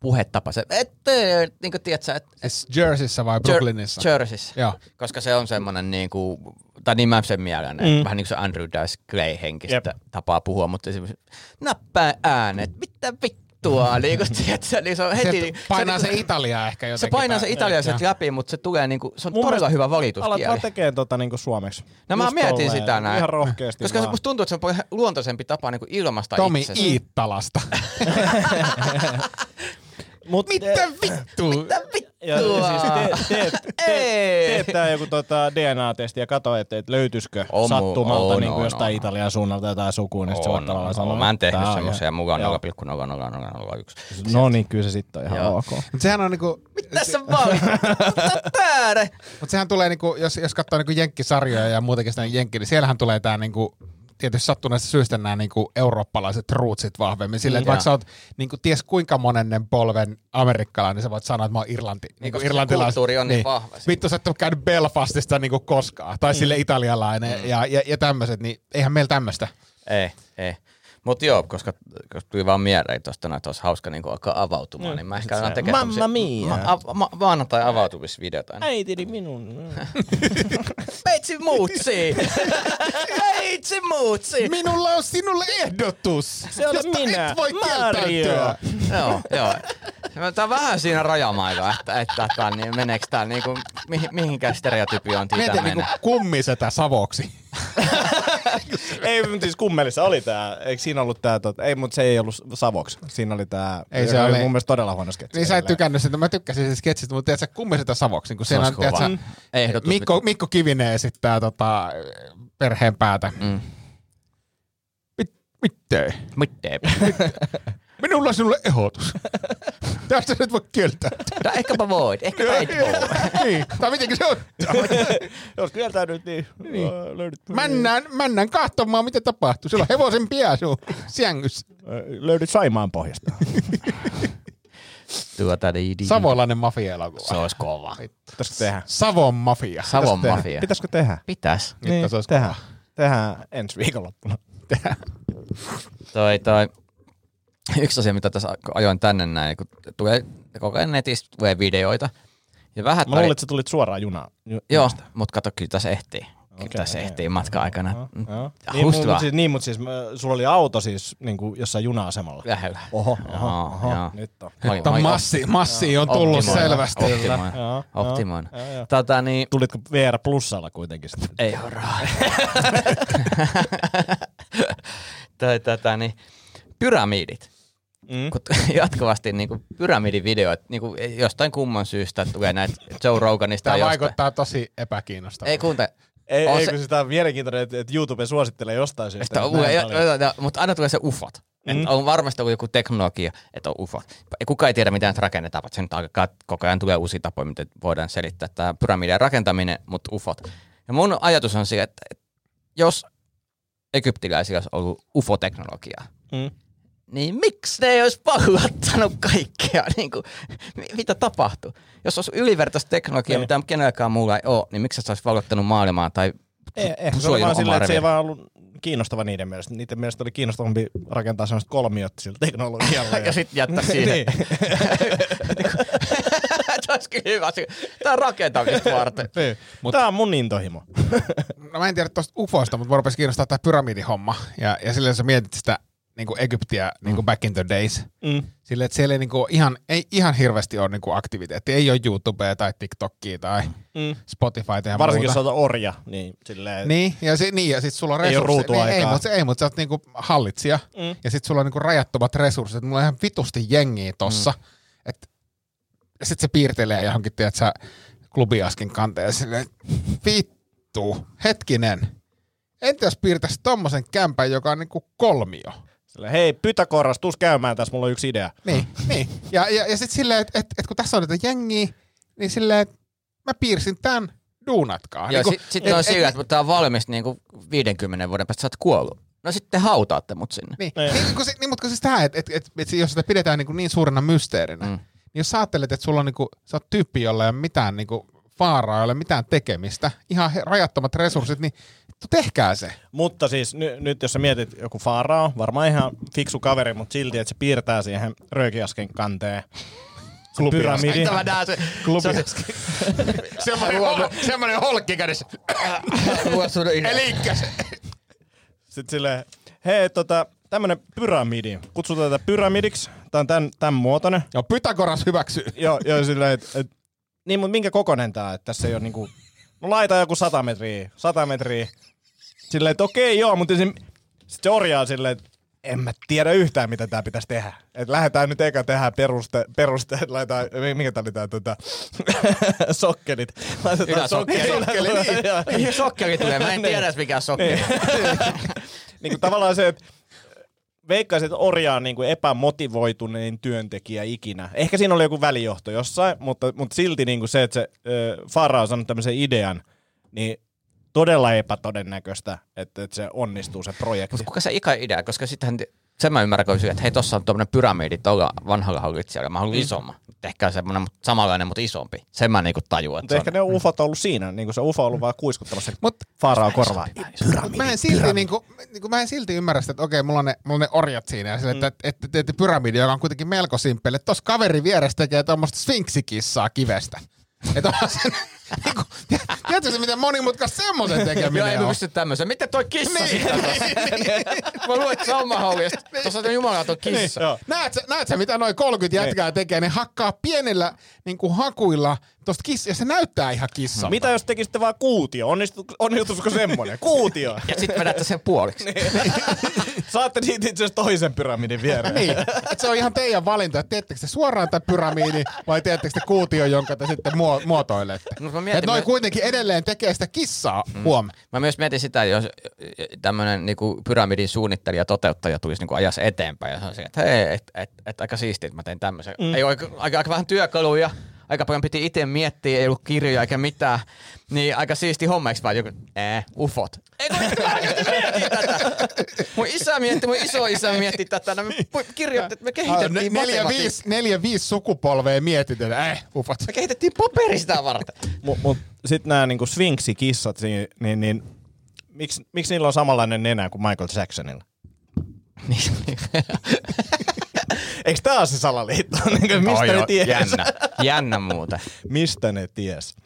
puhetapa, se, ette, niin kuin, tiedätkö, että Siis Jerseyssä vai Brooklynissa? Jerseyssä. Joo. Koska se on semmoinen, niin kuin, tai niin mä sen mielen, mm. vähän niin kuin se Andrew Dice Clay henkistä Jep. tapaa puhua, mutta esimerkiksi nappää äänet, mitä vittua, niin kuin, tiedätkö, niin se on heti... Se painaa se, niin kuin- Italia ehkä se jotenkin. painaa se italialaiset Joo. läpi, mutta se tulee niinku, se on Mun todella hyvä Alat valituskieli. vaan tekee tota niinku suomeksi. No mä mietin tolleen, sitä näin. Ihan rohkeasti Koska se vaan. musta tuntuu, että se on paljon luontaisempi tapa niinku ilmaista Tomi itsesi. Iittalasta. Mut, Mitä vittu? Mitä Ja siis te, teet, Ei. teet, teet joku tota DNA-testi ja katso, että et löytyisikö On mu- sattumalta on, niin kuin on, jostain on. Italian suunnalta jotain sukua, niin sä On, sanoa, on. Mä en tehnyt tää semmoisia, ihan- mulla on Joo. 0,0001. No niin, kyllä se sitten on ihan Joo. ok. Mut sehän on niinku, vaan täädä. Mutta sehän tulee, niinku, jos, jos katsoo niinku jenkkisarjoja ja muutenkin sitä jenkki, niin siellähän tulee tämä niinku, tietysti sattuneesta syystä nämä niinku eurooppalaiset ruutsit vahvemmin. Silleen, että Mm, vaikka sä oot niinku, ties kuinka monennen polven amerikkalainen, niin sä voit sanoa, että mä oon Irlanti, niinku koska se irlantilais- kulttuuri on niin vahva siinä. Vittu, sä et ole käynyt Belfastista niinku koskaan. Tai sille italialainen Mm. ja, ja, ja tämmöiset, niin eihän meillä tämmöistä. Ei, ei. Mutta joo, koska, koska tuli vaan mieleen tuosta, että olisi hauska niin alkaa avautumaan, niin mä ehkä alan tekemään Mamma mia. ma- av- ma- maanantai avautumisvideota. aina. Äitini minun. Meitsi muutsi! Meitsi muutsi! Minulla on sinulle ehdotus, Se olen josta minä, et voi Mario. kieltäytyä. joo, joo. Tämä on vähän siinä rajamailla, että, että, että niin meneekö tämä niinku, mihin, mihinkään stereotypiointiin Mieti tämä niinku menee. kummisetä savoksi. ei, mutta siis kummelissa oli tää, eikö siinä ollut tää, tota, ei, mutta se ei ollut Savoks. Siinä oli tää, Ei, se oli- mun mielestä todella huono sketsi. Niin sä et tykännyt sitä, mä tykkäsin siitä sketsistä, mutta tiedätkö, kummisetä savoksi, kun siinä on, olisi kova. tiedätkö, Ehdotus. Mikko, Mikko Kivinen esittää tota, perheen päätä. Mm. Mit, mittei. Mitte. Minulla on sinulle ehdotus. Tästä et voi kieltää. No, ehkäpä voit, ehkäpä et voi. niin. Tai mitenkin se on? Jos kieltäydyt, niin, niin. löydät, Männään, männään kahtomaan, mitä tapahtuu. Siellä on hevosen pää sun sängyssä. löydät Saimaan pohjasta. Tuota, di, di, Savolainen mafia-elokuva. Se olisi kova. Pitäisikö tehdä? Savon mafia. Savon Pitäisikö mafia. tehdä? Pitäisikö tehdä? Pitäis. Nyt se olisi tehdään. kova. Tehdään ensi viikonloppuna. Toi, toi. Yksi asia, mitä tässä ajoin tänne näin, kun tulee koko ajan netistä tulee videoita. Ja vähän Mä luulin, että sä tulit suoraan junaan. Ju- Joo, mutta kato, kyllä tässä ehtii. Kyllä Okei, tässä ehtii matka aikana. Joo, Mm. joo. Niin, mutta siis, niin, mutta siis sulla oli auto siis niin kuin jossain juna-asemalla. Lähellä. Oho, Joo, oho, oho. joo. Nyt on. Moi- Että moi- massi, massi on tullut optimoin. selvästi. Optimoin. Joo, Optimoin. joo, joo. Tota niin, Tulitko VR Plusalla kuitenkin sitten? ei horaa. tai tätä niin, pyramidit. Mm. Kun jatkuvasti niin kuin pyramidivideoit, niin kuin jostain kumman syystä tulee näitä Joe Roganista Tämä tai jostain. vaikuttaa tosi epäkiinnostavalta. Ei kuuntele. Ei, On ei se- kun sitä on mielenkiintoinen, että, että YouTube suosittelee jostain syystä. Mutta aina tulee se ufot. Mm. On varmasti ollut joku teknologia, että on ufot. Kuka ei tiedä, miten näitä rakennetaan, mutta sen alkaa, koko ajan tulee uusia tapoja, miten voidaan selittää tämä pyramidien rakentaminen, mutta ufot. Ja mun ajatus on se, että, että jos egyptiläisillä olisi ollut ufoteknologiaa, Mm. Niin miksi ne ei olisi pallottanut kaikkea? Niin kuin, mi- mitä tapahtuu? Jos olisi ylivertaista teknologiaa, Niin. mitä kenelläkään muulla ei ole, niin miksi se olisi vallottanut maailmaa tai Ei, ehkä se oli vaan silleen, että se ei vaan ollut kiinnostava niiden mielestä. Niiden mielestä oli kiinnostavampi rakentaa semmoista kolmiota sillä teknologialla. ja sitten jättää siihen. niin. Tämä olisi kyllä hyvä. Tämä on rakentamista varten. Niin. Mut, Tämä on mun intohimo. no mä en tiedä tuosta ufoista, mutta mua rupesi kiinnostaa tämä pyramidihomma. Ja, ja silleen sä mietit sitä niin kuin Egyptiä niin kuin back in the days. Mm. Sille, että siellä ei, niin kuin ihan, ei ihan hirveästi ole niin kuin aktiviteettia. Ei ole YouTubea tai TikTokia tai Mm. Spotifyta ja Varsinkin jos muuta. olet orja, niin silleen... Niin, ja, si, niin, ja sit sulla on Ei resursseja. Niin, ei, mutta ei, mutta sä oot niinku hallitsija. Mm. Ja sit sulla on niinku rajattomat resurssit. Mulla on ihan vitusti jengiä tossa. Mm. Et, ja sit se piirtelee johonkin, tiedät sä, klubiaskin kanteen silleen, vittu, hetkinen. Entä jos piirtäisi tommosen kämpän, joka on niinku kolmio? Silleen, hei, Pythagoras, tuus käymään tässä, mulla on yksi idea. Niin, niin. Ja, ja, ja sit silleen, että et, et kun tässä on näitä jengiä, niin silleen, että mä piirsin tän, duunatkaa. Joo, sit, sitten on sillä, että tää on valmis niinku 50 vuoden päästä, sä oot kuollut. No sitten hautaatte mut sinne. Niin, Niin. niin, kun niin mutta kun siis tämä, että et, et, et, jos sitä pidetään niin, niin suurena mysteerinä, Mm. niin jos sä ajattelet, että sulla on niin kuin, sä oot tyyppi, jolla ei ole mitään niin kuin, vaaraa, ei ole mitään tekemistä, ihan he- rajattomat resurssit, niin tehkää se. Mutta siis ny, nyt jos sä mietit joku Farao, varmaan ihan fiksu kaveri, mutta silti, että se piirtää siihen röökiasken kanteen pyramidi. Mitä mä näen se? Klubiasken. Semmoinen, hol, semmoinen holkki kädessä. Elikkä se. Sitten silleen, hei, tota, tämmönen pyramidi. Kutsutaan tätä pyramidiksi. Tää on tän, tän muotoinen. Joo, Pythagoras hyväksyy. Joo, joo silleen, että et, niin, mutta minkä kokonen tää, että tässä ei ole niinku, no laita joku 100 metriä, 100 metriä. Silleen, että okei, joo, mutta se, sit se orjaa silleen, että en mä tiedä yhtään, mitä tää pitäisi tehdä. Et lähdetään nyt eka tehdä peruste, peruste laitetaan, mikä tää oli tää tota, sokkelit. Laitetaan Yläsokkeli. sokkeli. Joo. Mihin sokkeli tulee? Mä en tiedä mikä on sokkeli. niin kuin tavallaan se, että veikkaisin, että orja on niin kuin epämotivoitunein työntekijä ikinä. Ehkä siinä oli joku välijohto jossain, mutta, mutta silti niin kuin se, että se äh, Farah on saanut tämmöisen idean, niin todella epätodennäköistä, että, että se onnistuu se projekti. Mutta kuka se ika idea? Koska sittenhän sen mä ymmärrän, kun että hei, tossa on tuommoinen pyramidi tuolla vanhalla hallitsijalla. Mä haluan isomman. Tehkää semmoinen mut samanlainen, mutta isompi. Sen mä niinku tajuan. Mutta Että ehkä on... ne ufot on ollut siinä, niin kuin se ufo on ollut vaan kuiskuttamassa Mut, Farao korvaa. mut mä en silti, niinku, niinku, mä en silti ymmärrä sitä, että okei, mulla on ne, mulla on ne orjat siinä, ja sille, että, että, että teette pyramidi, joka on kuitenkin melko simppeli. Tuossa kaveri vieressä tekee tuommoista sfinksikissaa kivestä. Että onhan se, niinku, tiedätkö se, miten monimutkaista semmoisen Joo, tekeminen ei me on? pysty tämmöisen. Miten toi kissa Niin. siitä tuossa? Mä se on mahdollista. Tuossa on jumalaton kissa. Joo. Näet sä, näet sä, mitä noin 30 jätkää tekee? Ne hakkaa pienillä niin kuin hakuilla tosta kissa, ja se näyttää ihan kissalta. Mitä jos tekisitte vaan kuutio? Onnistu, onnistuisiko semmoinen? Kuutio! Ja sitten vedätte sen puoliksi. Saatte niitä itse asiassa toisen pyramidin viereen. Niin, et se on ihan teidän valinta, että teettekö te suoraan tämän pyramidi vai teettekö te kuutio, jonka te sitten muo- muotoilette. Mut mä mietin, Että noin mä- kuitenkin edelleen tekee sitä kissaa, mm. huom. Mä myös mietin sitä, jos tämmöinen niinku pyramidin suunnittelija, toteuttaja tulisi niinku ajas eteenpäin ja sanoisi, että hei, et, et, et, aika siistiä, että mä tein tämmöisen. Mm. Ei ole aika, aika, aika vähän työkaluja, aika paljon piti itse miettiä, ei ollut kirjoja eikä mitään. Niin aika siisti homma, eikö vaan joku, ee, ufot. Ei kun tätä. Mun isä mietti, mun iso isä mietti tätä. No me kirjoitettiin, me kehitettiin ne- neljä, viisi, neljä, viisi sukupolvea mietitään, äh, ufot. Me kehitettiin paperi sitä varten. Mut, mut sitten nämä niinku Sphinx-kissat, niin, niin, niin miksi, miksi niillä on samanlainen nenä kuin Michael Jacksonilla? Niin. Eikö tää ole se salaliitto? Mistä ne ties? Jännä. Jännä muuten. Mistä ne ties?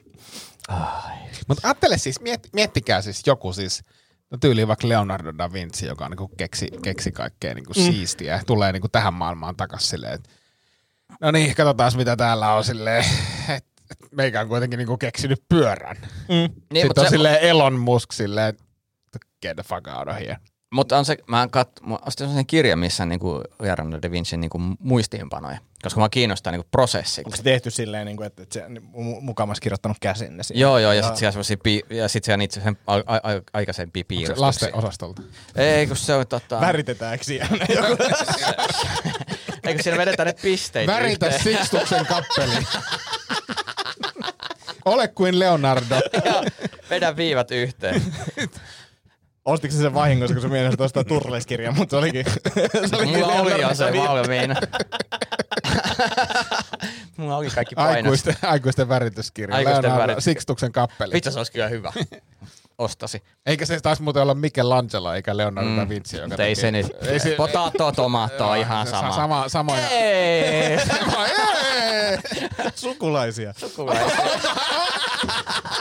Mutta ajattele siis, miet, miettikää siis joku siis, no tyyliin vaikka Leonardo da Vinci, joka niinku keksi, keksi kaikkea niinku mm. siistiä ja tulee niinku tähän maailmaan takas silleen, että no niin, katsotaan mitä täällä on silleen, että et meikä on kuitenkin niinku keksinyt pyörän. Mm. Niin, Sitten mutta on se- silleen Elon Musk silleen, get the fuck out of here. Mutta on se, mä kat, mä ostin sellaisen kirjan, missä on niinku Leonardo da Vincin niinku muistiinpanoja, koska mä kiinnostaa niinku prosessi. Onko se tehty silleen, niinku, että, että se mukamas kirjoittanut käsinne siihen? Joo, joo, ja sitten siellä semmosia pi- ja sit siellä niitä sen a- a- a- aikaisempia Se piirustuksia. lasten osastolta. Ei, kun se on tota... Väritetäänkö siellä joku? Ei, kun siellä vedetään ne pisteitä Väritä yhteen. Sixtuksen kappeli. Ole kuin Leonardo. Ja vedä viivat yhteen. Ostitko se sen vahingossa, kun se mielestä ostaa Turles-kirjan, mutta se olikin... se olikin Mulla oli jo se valmiina. Mulla oli kaikki painot. Aikuisten, aikuisten värityskirja. Aikuisten Leonardo väritys- Sixtuksen kappeli. Vitsi, se olisi kyllä hyvä. Ostasi. Eikä se taas muuten olla Michelangelo eikä Leonardo mm. da Vinci. Joka Mutta ei se nyt. Ei se, Potato, Joo, ihan sama. sama. Sama, ei! Sukulaisia. Sukulaisia.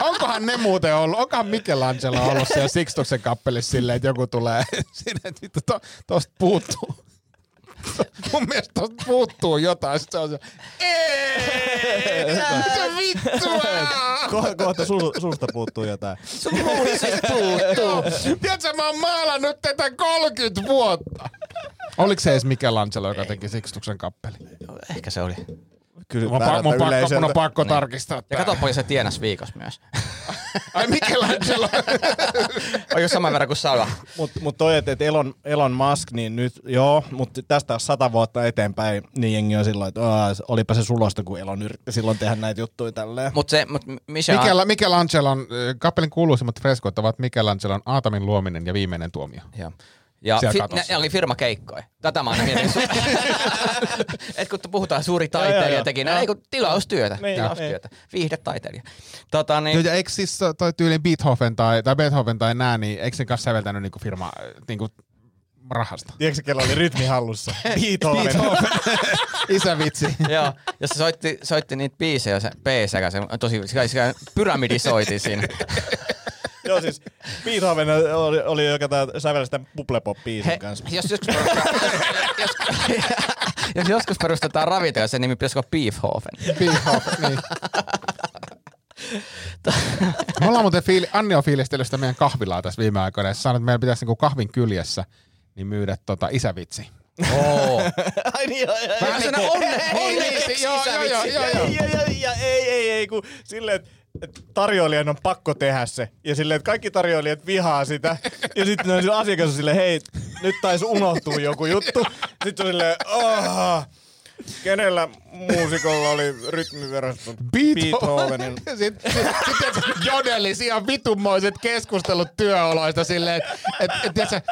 Onko onkohan ne muuten ollut, onkohan Michelangelo ollut siellä Sixtuksen kappelissa silleen, että joku tulee sinne, että vittu, to, tosta puuttuu. Mun mielestä tosta puuttuu jotain, sit se on se, "Ei, mitä vittua? Ko- kohta su- susta puuttuu jotain. Sun muistit puuttuu. Tiedätkö, mä oon maalannut tätä 30 vuotta. Oliko se edes Michelangelo, joka teki Sixtuksen kappeli? Ehkä se oli. Kyllä Mun, on, pa- mun, on pakko, mun on pakko tarkistaa Ja kato paljon se tienas viikossa myös. Ai Michelangelo. On just saman verran kuin Sala. Mutta mut toi, että et Elon, Elon Musk, niin nyt joo, mutta tästä on sata vuotta eteenpäin, niin jengi on silloin, että "Aa, olipa se sulosta, kun Elon yritti silloin tehdä näitä juttuja tälleen. Mutta se, mut Michel, Michel, Michelangelon, äh, kappelin kuuluisimmat freskot ovat Michelangelon Aatamin luominen ja viimeinen tuomio. Joo. Ja fi, katossa. ne, ne, oli firmakeikkoja. Tätä mä aina mietin. Et kun puhutaan suuri taiteilija teki, Joo. ei kun tilaustyötä. Niin, tilaustyötä. Viihdetaiteilija. Tota, niin, Joo, ja eikö siis toi tyyli Beethoven tai, tai Beethoven tai nää, niin eikö sen kanssa säveltänyt niinku firma niinku rahasta? Tiedätkö, kello oli rytmi hallussa? Beethoven. Isä vitsi. Joo, ja se soitti, soitti niitä biisejä, se B-säkä, se tosi, se, se pyramidi soitti siinä. Joo, siis Beethoven oli, oli joka tää sävellä sitä bubble-pop-biisin He, kanssa. jos, joskus jos, jos joskus perustetaan ravintola, sen nimi pitäisi olla Beefhofen. Beethoven, niin. Me ollaan muuten fiili, Anni on fiilistellyt sitä meidän kahvilaa tässä viime aikoina. Ja se sanoi, että meidän pitäisi niinku kahvin kyljessä niin myydä tota isävitsi. Oo. Ai niin, joo, joo, Vähän sellainen onne, Ei, onneksi niin, joo, joo, joo, joo, joo. Ja, ja, ja, ei, ei, ei, kun silleen, että et tarjoilijan on pakko tehdä se. Ja silleen, että kaikki tarjoilijat vihaa sitä. Ja sitten asiakas on silleen, hei, nyt taisi unohtua joku juttu. Sitten on silleen, oh, kenellä muusikolla oli rytmiveraston Beethovenin. Sitten sit, sit, jodellis ihan vitummoiset keskustelut työoloista silleen, että et, et,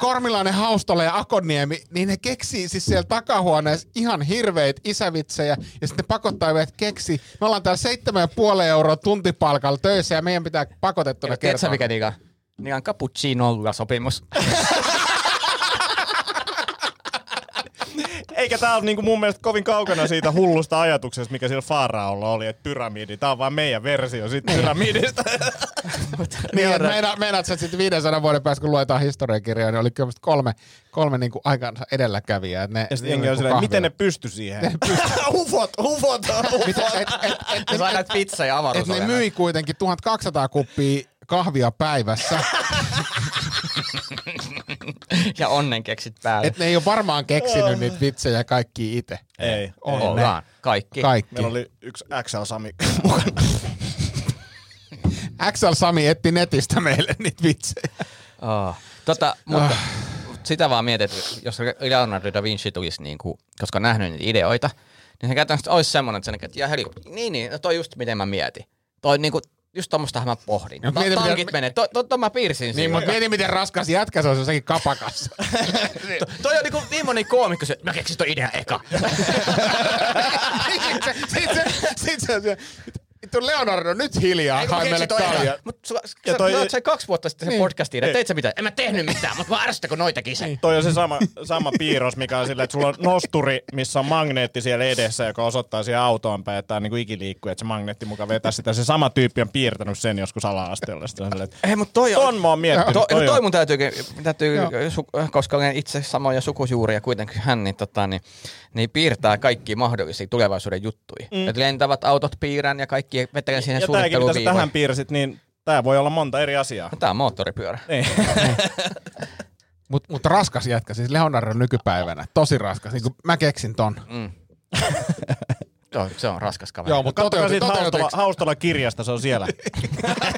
Kormilainen, Haustola ja Akoniemi, niin ne keksii siis siellä takahuoneessa ihan hirveitä isävitsejä ja sitten pakottaa meidät keksi. Me ollaan täällä seitsemän ja puoli euroa tuntipalkalla töissä ja meidän pitää pakotettuna Tiedätkö kertoa. mikä niikä? Niikä on cappuccinolla sopimus. Eikä tää ole niinku mun mielestä kovin kaukana siitä hullusta ajatuksesta, mikä sillä Faaraolla oli, että pyramidi. Tää on vaan meidän versio siitä pyramidista. Niin, että meina, meinaat, että sitten 500 vuoden päästä, kun luetaan historiakirjoja, niin oli kyllä kolme, kolme niin kuin aikansa edelläkävijää. Ne, Ja sitten jengi on silleen, miten ne pysty siihen? ufot, ufot, ufot. Mitä, et, et, et, Ne saa näitä pizza ja et ne avaruusoja. myi kuitenkin 1200 kuppia kahvia päivässä. Ja onnen keksit päälle. Et ne ei ole varmaan keksinyt niitä vitsejä kaikki itse. Ei. Ollaan. Kaikki. Kaikki. Meillä oli yksi XL Sami mukana. XL Sami etti netistä meille niitä vitsejä. Oh. Tota, mutta sitä vaan mietit, että jos Leonardo da Vinci tulisi, niin kuin, koska on nähnyt niitä ideoita, niin se käytännössä olisi semmoinen, että, se, että ja heli, niin, niin, no toi just miten mä mietin. Toi niin kuin, just tommostahan mä pohdin. Mut Ta- mieti, miten- tankit menee, to, to, to, mä piirsin Niin, mutta mieti miten raskas jätkä se on jossakin kapakassa. To, toi on niinku niin moni koomikko, että mä keksin toi idea eka. Sitten se, sit se, sit se, se, vittu Leonardo, nyt hiljaa, Ei, hae meille kalja. Mut sulla, Ja sä, toi- toi, sä kaksi vuotta sitten sen Niin. podcastiin, että teit sä mitään? En mä tehnyt mitään, mutta mä kun noita sen. Toi on se sama, sama piirros, mikä on silleen, että sulla on nosturi, missä on magneetti siellä edessä, joka osoittaa siihen autoon päin, että tämä on niin ikiliikkuja, että se magneetti mukaan vetää sitä. Se sama tyyppi on piirtänyt sen joskus ala-asteella. Sitten on silleen, että Ei, mutta toi ton mä oon miettinyt. To, toi, on- toi mun täytyy, täytyy su, koska olen itse samoja sukujuuria kuitenkin hän, niin, tota, niin, niin piirtää kaikki mahdollisia tulevaisuuden juttuja. Mm. Et lentävät autot piirrän ja kaikki vetelen siihen ja tämäkin, mitä tähän piirsit, niin tämä voi olla monta eri asiaa. Tää on moottoripyörä. Niin. Mutta mut raskas jätkä, siis Leonardo nykypäivänä, tosi raskas. Niin kuin mä keksin ton. Mm. Joo, se on raskas kaveri. Joo, mutta Katsokaa toteuti, siitä Haustola, toteutuiko? Haustola kirjasta, se on siellä.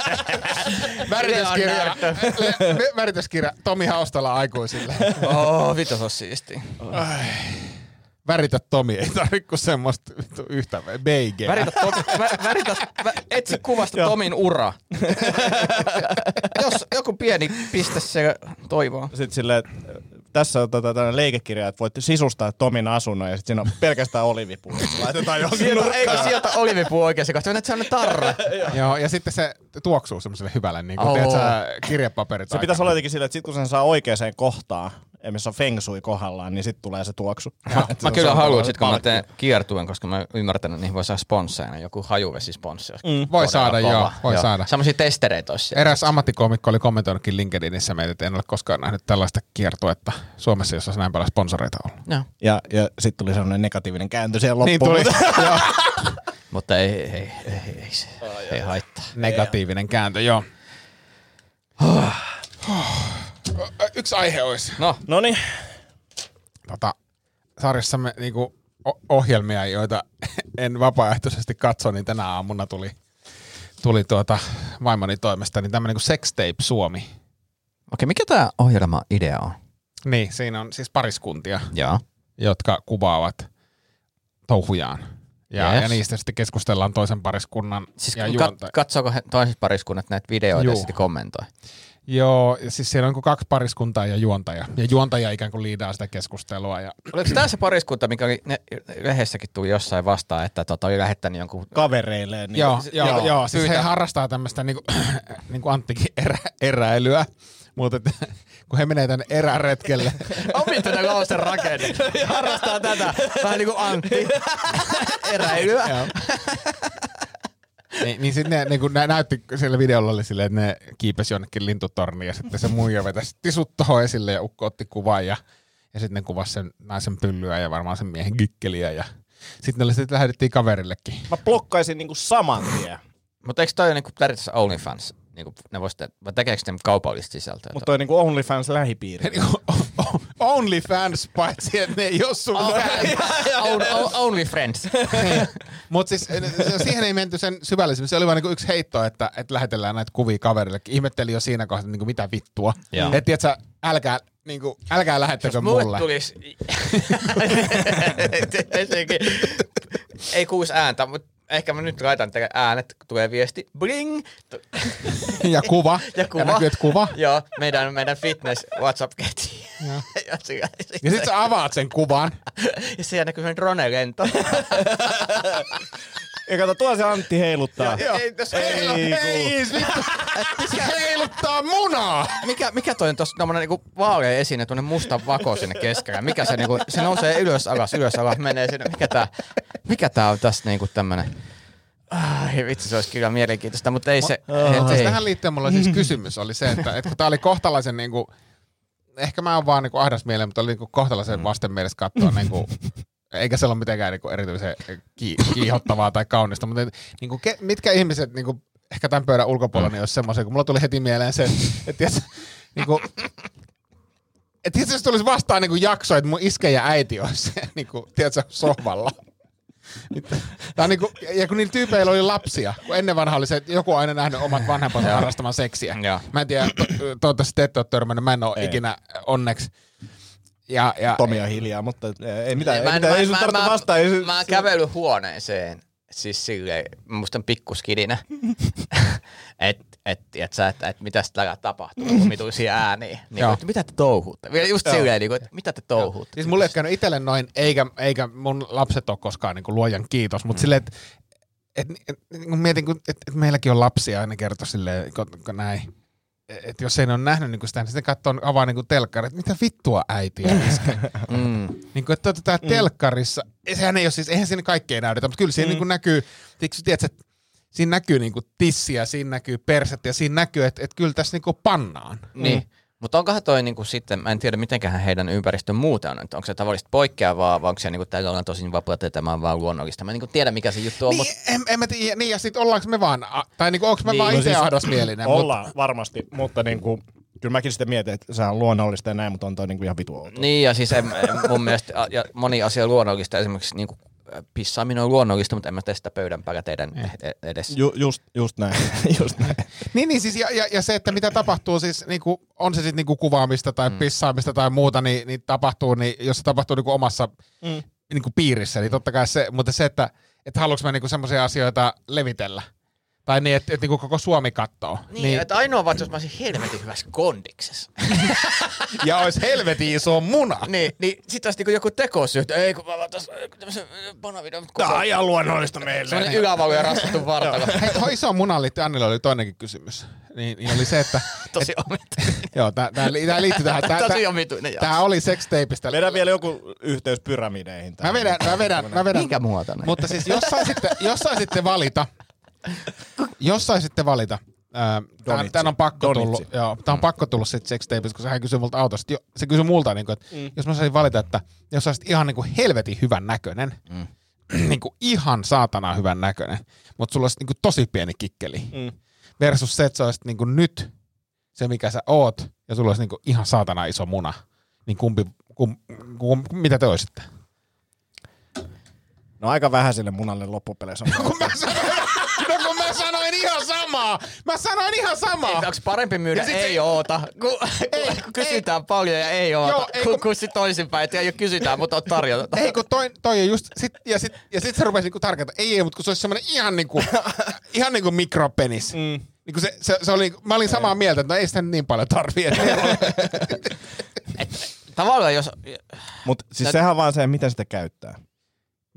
Värityskirja, värityskirja Tomi Haustola aikuisille. Oh, vittu se on siisti. Väritä Tomi, ei tarvitse kuin semmoista yhtä beigeä. Väritä, to, vä, väritä vä, etsi kuvasta Joo. Tomin ura. Jos joku pieni piste se toivoo. Sitten silleen, että tässä on tota, tällainen leikekirja, että voit sisustaa Tomin asunnon ja sitten siinä on pelkästään olivipuu. Laitetaan johonkin Sieltä, nurkkaan. eikö sieltä olivipuu oikeasti kohta? Se on tarra. Joo, ja sitten se tuoksuu semmoiselle hyvälle, niin kuin teet sä kirjapaperit. Se pitäisi olla jotenkin silleen, että sit kun sen saa oikeaan kohtaan, missä on feng shui kohdallaan, niin sitten tulee se tuoksu. Mä, mä kyllä haluan, sit, kun mä teen kiertuen, koska mä ymmärtänyt, että niihin voi saada sponsseina, joku hajuvesisponssi. Mm. Voi saada, kova. joo, voi saada. Semmoisia testereitä olisi siellä. Eräs ammattikoomikko oli kommentoinutkin LinkedInissä meitä, että en ole koskaan nähnyt tällaista kiertuetta Suomessa, jossa olisi näin paljon sponsoreita ollut. Joo. Ja, ja sitten tuli sellainen negatiivinen kääntö Niin loppuun. tuli. Joo. Mutta ei, ei, ei, ei, ei, se, ei haittaa. Negatiivinen kääntö, joo. Yksi aihe olisi. No, No niin, tota, sarjassamme niinku, ohjelmia, joita en vapaaehtoisesti katso, niin tänä aamuna tuli, tuli tuota vaimoni toimesta, niin tämmöinen kuin Sextape Suomi. okei, mikä tämä ohjelma idea on? Niin, siinä on siis pariskuntia, Joo. jotka kuvaavat touhujaan. Ja, Yes. ja niistä sitten keskustellaan toisen pariskunnan Siis ja kat- juonta. katsoako he toiset pariskunnat näitä videoita Juu. ja sitten kommentoi? Joo, ja siis siellä on niinku kaksi pariskuntaa ja juontaja. Ja juontaja ikään kuin liidaa sitä keskustelua. Ja, Oliko tämä se pariskunta, mikä oli, ne, lehdessäkin tuli jossain vastaan, että tota, oli lähettänyt jonkun... kavereilleen. Niin joo, joo, joo, joo, siis he pyytää. harrastaa tämmöistä niinku, niinku Anttikin erä, eräilyä. Mutta kun he menee tänne eräretkelle, Opit tätä lausen rakenne. Harrastaa tätä. Vähän niin kuin Antti. Eräilyä. Niin, niin sitten ne niin nä, näytti, siellä videolla oli silleen, että ne kiipesi jonnekin lintutorniin ja sitten se muija vetäisi tisut tohon esille ja ukko otti kuvan ja, ja sitten ne kuvasi sen naisen pyllyä ja varmaan sen miehen gikkeliä ja sitten ne oli sitten lähetettiin kaverillekin. Mä blokkaisin niinku saman tien. Mutta eikö toi ole niinku periaatteessa OnlyFans? Niinku, ne vois te- vai tekeekö ne kaupallista sisältöä? Mutta toi niinku OnlyFans lähipiiri. Niinku, Only fans, paitsi että ne ei ole sun On, on, only friends. Mutta siis eh, siihen ei menty sen syvällisemmin. Se oli vain niinku yksi heitto, että, että lähetellään näitä kuvia kaverillekin. Ihmetteli jo siinä kohdassa, niinku, mitä vittua. Että tiedätkö, älkää, niinku, älkää lähettäkö Mulle mulle. tulisi... Ei kuusi ääntä, mutta ehkä mä nyt laitan teille äänet, kun tulee viesti. Bling! Ja kuva. Ja kuva. Ja näkyy, kuva. Joo, meidän, meidän fitness WhatsApp-ketju. ja, se- Ja sit sä avaat sen kuvan. ja siellä näkyy sen drone-lento. Ja kato, tuo se Antti heiluttaa. Joo. Ei, tässä- Ei, Ei, vittu. Se heiluttaa munaa. Mikä, mikä toi on tossa tommonen niinku vaalea esine, tuonne musta vako sinne keskellä? Mikä se niinku, se nousee ylös alas, ylös alas, menee sinne. Mikä tää, mikä tää on tässä niinku tämmönen? Ai vitsi, se olisi kyllä mielenkiintoista, mutta ei se, Mutta siis ei. tähän liittyen mulla siis kysymys oli se, että, että kun tää oli kohtalaisen niinku, ehkä mä oon vaan niinku ahdas mieleen, mutta oli niinku kohtalaisen vastenmielistä katsoa niinku, eikä se ole mitenkään niinku erityisen ki- kiihottavaa tai kaunista, mutta et, niinku, ke, mitkä ihmiset niinku, ehkä tämän pöydän ulkopuolella niin olisi semmoisia, kun mulla tuli heti mieleen se, että tiiätkö, niinku, et tiiätkö, jos tulisi vastaan niinku jakso, että mun iskä ja äiti olisi niinku, tiedätkö, sohvalla. Tää on niinku, ja kun niillä tyypeillä oli lapsia, kun ennen vanha oli se, että joku on aina nähnyt omat vanhempansa harrastamaan seksiä. Mä en tiedä, to, toivottavasti te ette ole törmännyt, mä en ole Ei. ikinä onneksi. Ja, ja, Tomi on hiljaa, mutta ei mitään, Mä ei, en- mitään, mä- ei sun mä- tarvitse mä- vastaa. Ei, se- Mä oon se- kävellyt huoneeseen, siis silleen, mä muistan pikkuskidinä, että et, et, sä, että et, mitä täällä tapahtuu, omituisia ääniä. Niin, kuin, että mitä te touhuutte? Vielä just silleen, niin kuin, että mitä te touhuutte? Siis mulle ei ole käynyt itselle noin, eikä, eikä mun lapset ole koskaan niin kuin luojan kiitos, mutta mm. silleen, että et, et, kun mietin, kun, et, et meilläkin on lapsia, aina kertoo silleen, kun, kun näin. Että jos ei ne ole nähnyt niin sitä, niin sitten katsoo avaa niin telkkari, että mitä vittua äiti iskä. Mm. niin kuin, että otetaan mm. telkkarissa, sehän ei ole siis, eihän siinä kaikkea näytetä, mutta kyllä siinä mm. niin kuin näkyy, siksi tiedätkö, että siinä näkyy niin kuin tissiä, siinä näkyy persettä ja siinä näkyy, että, että kyllä tässä niin kuin pannaan. Niin. Mutta onkohan toi niinku sitten, mä en tiedä mitenköhän heidän ympäristön muuten on, että onko se tavallisesti poikkeavaa vai onko se niinku tällä on tosi vapaata, että tämä on vaan luonnollista. Mä en niinku tiedä mikä se juttu on, Niin, mutta en, en mä tiedä, niin ja sitten ollaanko me vaan, a- tai niinku, onko mä Niin. vaan No itse siis ahdasmielinen. Ollaan varmasti, mutta niinku, kyllä mäkin sitten mietin, että se on luonnollista ja näin, mutta on toi niinku ihan vitu outo. niin ja siis en, en, mun mielestä a- ja moni asia on luonnollista, esimerkiksi niinku äh, pissaaminen on luonnollista, mutta en mä tee sitä pöydän päällä teidän e- edessä. Ju, just, just näin, just näin. Niin, niin siis, ja, ja, ja, se, että mitä tapahtuu siis, niinku, on se sitten niinku kuvaamista tai mm. pissaamista tai muuta, niin, niin tapahtuu, niin jos se tapahtuu niinku omassa mm. niinku piirissä, niin totta kai se, mutta se, että et haluanko mä niinku semmoisia asioita levitellä, Tai niin, että, että niinku koko Suomi kattoo. Niin, niin. että ainoa vaan, että jos mä olisin helvetin hyvässä kondiksessa. Ja olisi helvetin iso muna. niin, niin sit olisi niinku joku tekosyy, että ei kun mä vaan tässä tämmösen panavideon. Tää on ihan luonnollista meille. Sellainen ylävalu ja rastattu vartalo. Hei, tuohon isoon munaan liittyen Annilla oli toinenkin kysymys. Niin, niin oli se, että... Tosi omituinen. joo, tää, tää, tää liittyy tähän. Tää, Tosi omituinen jakso. tää oli sextapeista. Vedän vielä joku yhteys pyramideihin. Mä vedän, mä vedän, mä vedän. Minkä muotoinen? Mutta siis jos saisitte, jos saisitte valita, jos saisitte valita, Donitsi. tän on pakko Donitsi. tullut, joo, tän on pakko tullut sit sextapeista, kun hän kysyi multa autosta. Jo, se kysyi multa, niin kuin, että mm. jos mä saisin valita, että jos saisit ihan niin kuin helvetin hyvän näköinen, mm. niin kuin ihan saatana hyvän näköinen, mutta sulla olisi niin kuin tosi pieni kikkeli, Mm. versus se, että sä olisit niin kuin nyt se, mikä sä oot, ja sulla olisi niin kuin ihan saatana iso muna, niin kumpi, kum, kum, mitä te olisitte? No aika vähän sille munalle loppupeleissä. kun mä sanoin, no ihan samaa. Mä sanoin ihan samaa. Onko parempi myydä Ja ei se- oota, kun, ei, kun kysytään ei, paljon ja ei oota, Joo, ei, kun, kun- kun sit toisinpäin, että ei ole kysytään, mutta on tarjota. Ei kun toi, toi on just, sit, ja sit, ja sit se rupesi niinku tarkentaa. Ei, ei, mutta kun se olisi semmoinen ihan niinku, ihan niinku mikropenis. Mm. Niinku se, se, se oli, mä olin samaa mieltä, että no ei sitä niin paljon tarvii. että- Tavallaan jos, Mutta siis Nä- sehän on vaan se, miten sitä käyttää.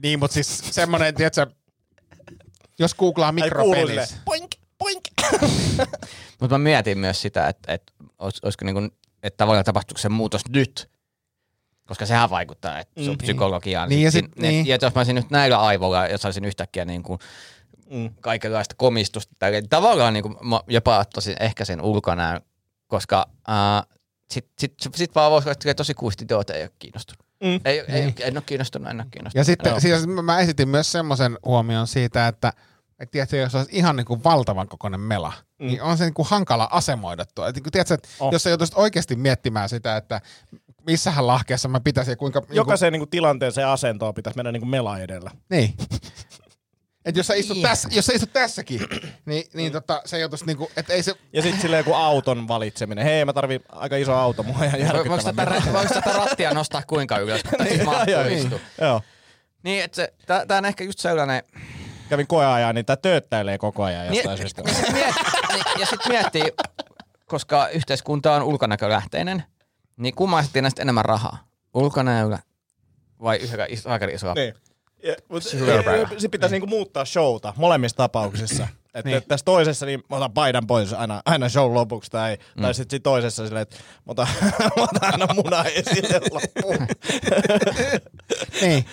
niin, mutta siis semmoinen, tiedätkö, jos googlaa silleen, Poink, poink. mutta mä mietin myös sitä, että, että olis, olisiko niin kuin, että tavallaan tapahtuuko se muutos nyt, koska sehän vaikuttaa että sun psykologiaan. Niin, ja sit- Sin- niin. ja että jos mä olisin nyt näillä aivoilla ja saisin yhtäkkiä niin kuin Mm. kaikenlaista komistusta, niin tavallaan niin kuin mä jopa ottaisin ehkä sen ulkonäön, koska äh, sit, sit, sit, sit vaan voisi olla, että tosi kuisti teot ei ole kiinnostunut. Mm. Ei, ei, en ole kiinnostunut, en ole kiinnostunut. Ja sitten Joo. siis mä- mä esitin myös semmoisen huomion siitä, että et tiedätkö, jos olisi ihan niin kuin valtavan kokoinen mela, mm. niin on se niin kuin hankala asemoida tuo. Et niin kuin, tiedätkö, että Oh. jos sä joutuisit oikeasti miettimään sitä, että missähän lahkeessa mä pitäisin ja kuinka... Jokaiseen niinku tilanteeseen ja asentoon pitäisi mennä niinku mela edellä. Niin. Et jos sä istut, tässä, jos sä istut tässäkin, niin, niin tota, se joutuisi niinku, että ei se... Ja sitten silleen joku auton valitseminen. Hei, mä tarvin aika iso auto, mua ihan Voiko järkyttävä. tätä, voiko tätä rattia nostaa kuinka ylös, kun niin, mahtuu? Joo. Niin, että se, tää, tää on ehkä just sellainen, Kävin koeajan, niin tää tööttäilee koko ajan niin, jostain syystä. ja sitten miet, niin, ja sit miettii, koska yhteiskunta on ulkonäkölähteinen, niin kummaisesti näistä enemmän rahaa? Ulkonäöllä vai yhdellä iso, aika isoa? Niin. Ja, sitten pitäisi niinku muuttaa showta molemmissa tapauksissa. Että Niin. niin. tässä toisessa niin mä otan paidan pois aina, aina show lopuksi tai, mm. tai sitten sit toisessa silleen, että mä otan, mä otan aina munaa esille loppuun. Niin.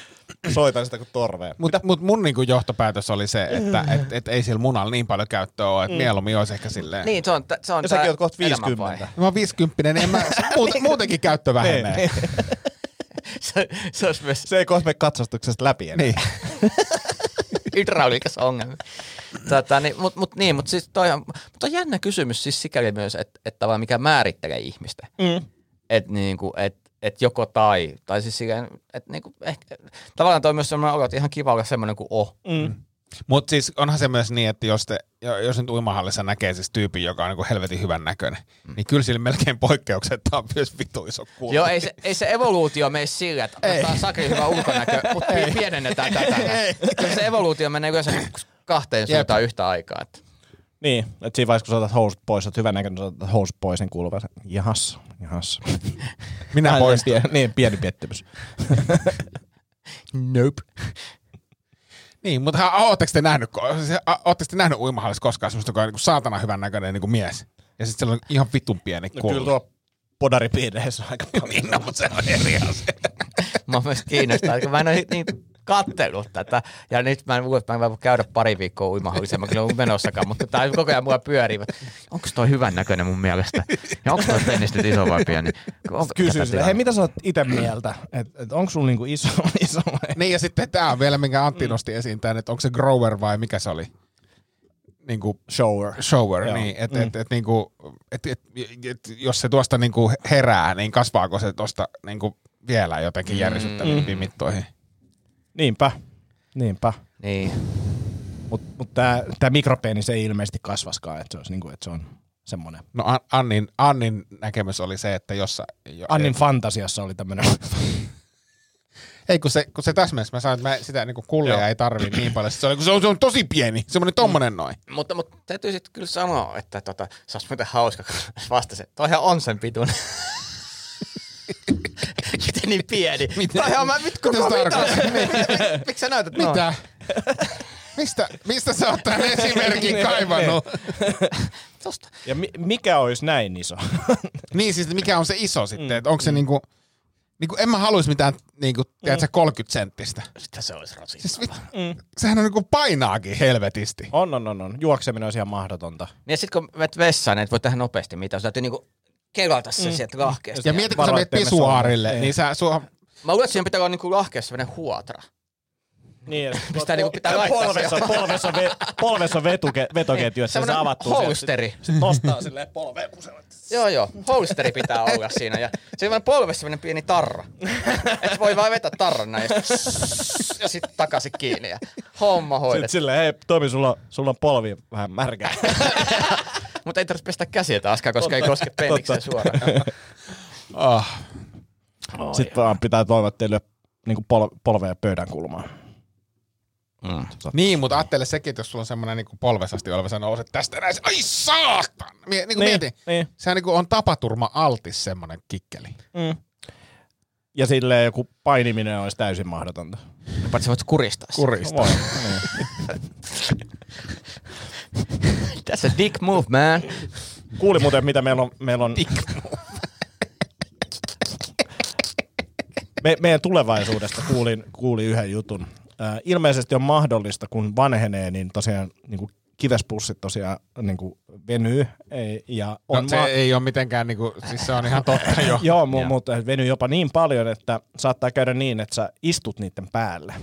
Soitan sitä kuin torvea. Mutta mut mun niinku johtopäätös oli se, että et, et ei sillä munalla niin paljon käyttöä ole, että mm. mieluummin olisi ehkä silleen... Niin, se on, se on Ja säkin oot kohta elämänvaihe. 50. Mä oon 50, niin en mä, muuten, muutenkin käyttö vähenee. Niin, se, se olisi myös Se ei kohta mene katsastuksesta läpi enää. Niin. hydrauliikassa ongelmia. Tätä, niin, mut, mut, niin, mut siis toi on, mut on jännä kysymys siis sikäli myös, että et mikä määrittelee ihmistä. Mm. Että niinku, et, et joko tai, tai siis silleen, että niinku, ehkä, tavallaan toi on myös semmoinen olo, että ihan kiva olla semmoinen kuin on. Mm. Mutta siis onhan se myös niin, että jos, te, jo- jos nyt uimahallissa näkee siis tyypin, joka on niinku helvetin hyvän näköinen, mm. niin kyllä sillä melkein poikkeuksetta on myös vitu iso kuulu. Joo, ei se, ei se evoluutio mene sillä, että otetaan sakri hyvä ulkonäkö, mutta pi- pienennetään tätä. Kyllä se evoluutio menee yleensä kahteen suuntaan yhtä aikaa. Että. Niin, että siinä vaiheessa kun sä otat housut pois, oot hyvän näköinen, sä otat housut pois, niin kuuluu se, jahas, jahas. Minä poistan. Pieni, niin, pieni pettymys. Nope. Niin, mutta ootteko te nähnyt, siis, a- ootteko te nähnyt uimahallissa koskaan semmoista, joka on niinku saatana hyvän näköinen niinku mies? Ja sitten siellä on ihan vitun pieni No kyllä tuo podaripiireissä on aika paljon. Niin, no, mutta se on eri asia. Mä myös kiinnostaa, kun mä en ole niin kattellut tätä. Ja nyt mä en että mä en voi käydä pari viikkoa uimahallissa, mä kyllä ole menossakaan, mutta tää koko ajan mulla pyörii. Onko toi hyvän näköinen mun mielestä? Ja onko toi penis nyt iso vai pieni? Onko Kysy tilaa? hei mitä sä oot ite mieltä? Et, et onko sulla niinku iso, iso vai? Niin, ja sitten tämä on vielä, minkä Antti nosti esiin tämän, että onko se grower vai mikä se oli? Niinku Shower. shower, Joo. niin, että Mm. et, et, niinku, et, et, et, jos se tuosta niinku herää, niin kasvaako se tuosta niinku vielä jotenkin järisyttävimpiin mittoihin? Niinpä. Niinpä. Niin. Mutta mut tää, tää mikropenis ei ilmeisesti kasvaskaan, että se, olisi niinku, että se on semmoinen. No An- Annin, Annin näkemys oli se, että jos sä, jo, Annin fantasiassa oli tämmöinen. Ei, kun se, kun se täsmensi, mä sanoin, että mä sitä niin kullia Joo. ei tarvii niin paljon. Se, oli, kun se, on, se on tosi pieni, semmoinen tommonen noin. Mutta, mutta täytyy sitten kyllä sanoa, että tota, se olisi muuten hauska, kun vastasi, että toihan on sen pituinen. Niin pieni? Mitä? Toihan mä nyt koko Mitä se mitä? tarkoittaa? Miksi sä näytät noin? Mitä? Mistä, mistä sä oot tämän esimerkin kaivannut? Tosta. Ja mi- mikä olisi näin iso? niin siis, mikä on se iso sitten? Että onko se niinku, niinku, en mä haluaisi mitään niinku, tiedätkö, 30 senttistä. Sitä se olisi rasistava. Siis, vit, sehän on niinku painaakin helvetisti. on, on, on, on. Juokseminen olisi ihan mahdotonta. Niin ja sitten kun menet vessaan, niin et voi tehdä nopeasti mitään. Sä täytyy niinku kelata se sieltä lahkeesta. Ja mieti, kun sä menet Varoitteemme pisuaarille, niin sä, sua, Mä luulen, että siinä pitää olla niinku lahkeessa sellainen huotra. Niin, Mistä niinku pitää laittaa polvessa, polvessa, ve, polvessa vetuke, vetoketju, että se avattuu. sieltä. holsteri. Sitten nostaa silleen polveen pusella. Joo, joo. Holsteri pitää olla siinä. Ja se on polvessa sellainen pieni tarra. Et voi vaan vetää tarran näin ja sit- sitten takaisin kiinni ja homma Sitten hoidettu. silleen, hei Tomi, sulla, sulla on polvi vähän märkä. Mutta ei tarvitse pestä käsiä taaskaan, koska ei koske penikseen suoraan. oh, Sitten vaan pitää toivoa teille niin pol, polveen pöydän kulmaan. Mm. Niin, mutta ajattele sekin, että jos sulla on semmoinen niin polvesasti oleva, sä nouset tästä näin, ai saatan! Mie, niin kuin Niin, mieti, niin. sehän niin kuin on tapaturma altis semmoinen kikkeli. Mm. Ja silleen joku painiminen olisi täysin mahdotonta. Paitsi voit kuristaa sen. Kurista. Voi. Niin. That's a dick move, man. Kuuli muuten, mitä meillä on. Meillä on Me, meidän tulevaisuudesta kuulin, kuulin yhden jutun. Äh, ilmeisesti on mahdollista, kun vanhenee, niin tosiaan niin kuin kivespussit tosiaan niin kuin venyy. Ei, ja on No, se ma- ei ole mitenkään, niin kuin, siis se on ihan totta jo. Joo, mu- mutta venyy jopa niin paljon, että saattaa käydä niin, että sä istut niiden päälle.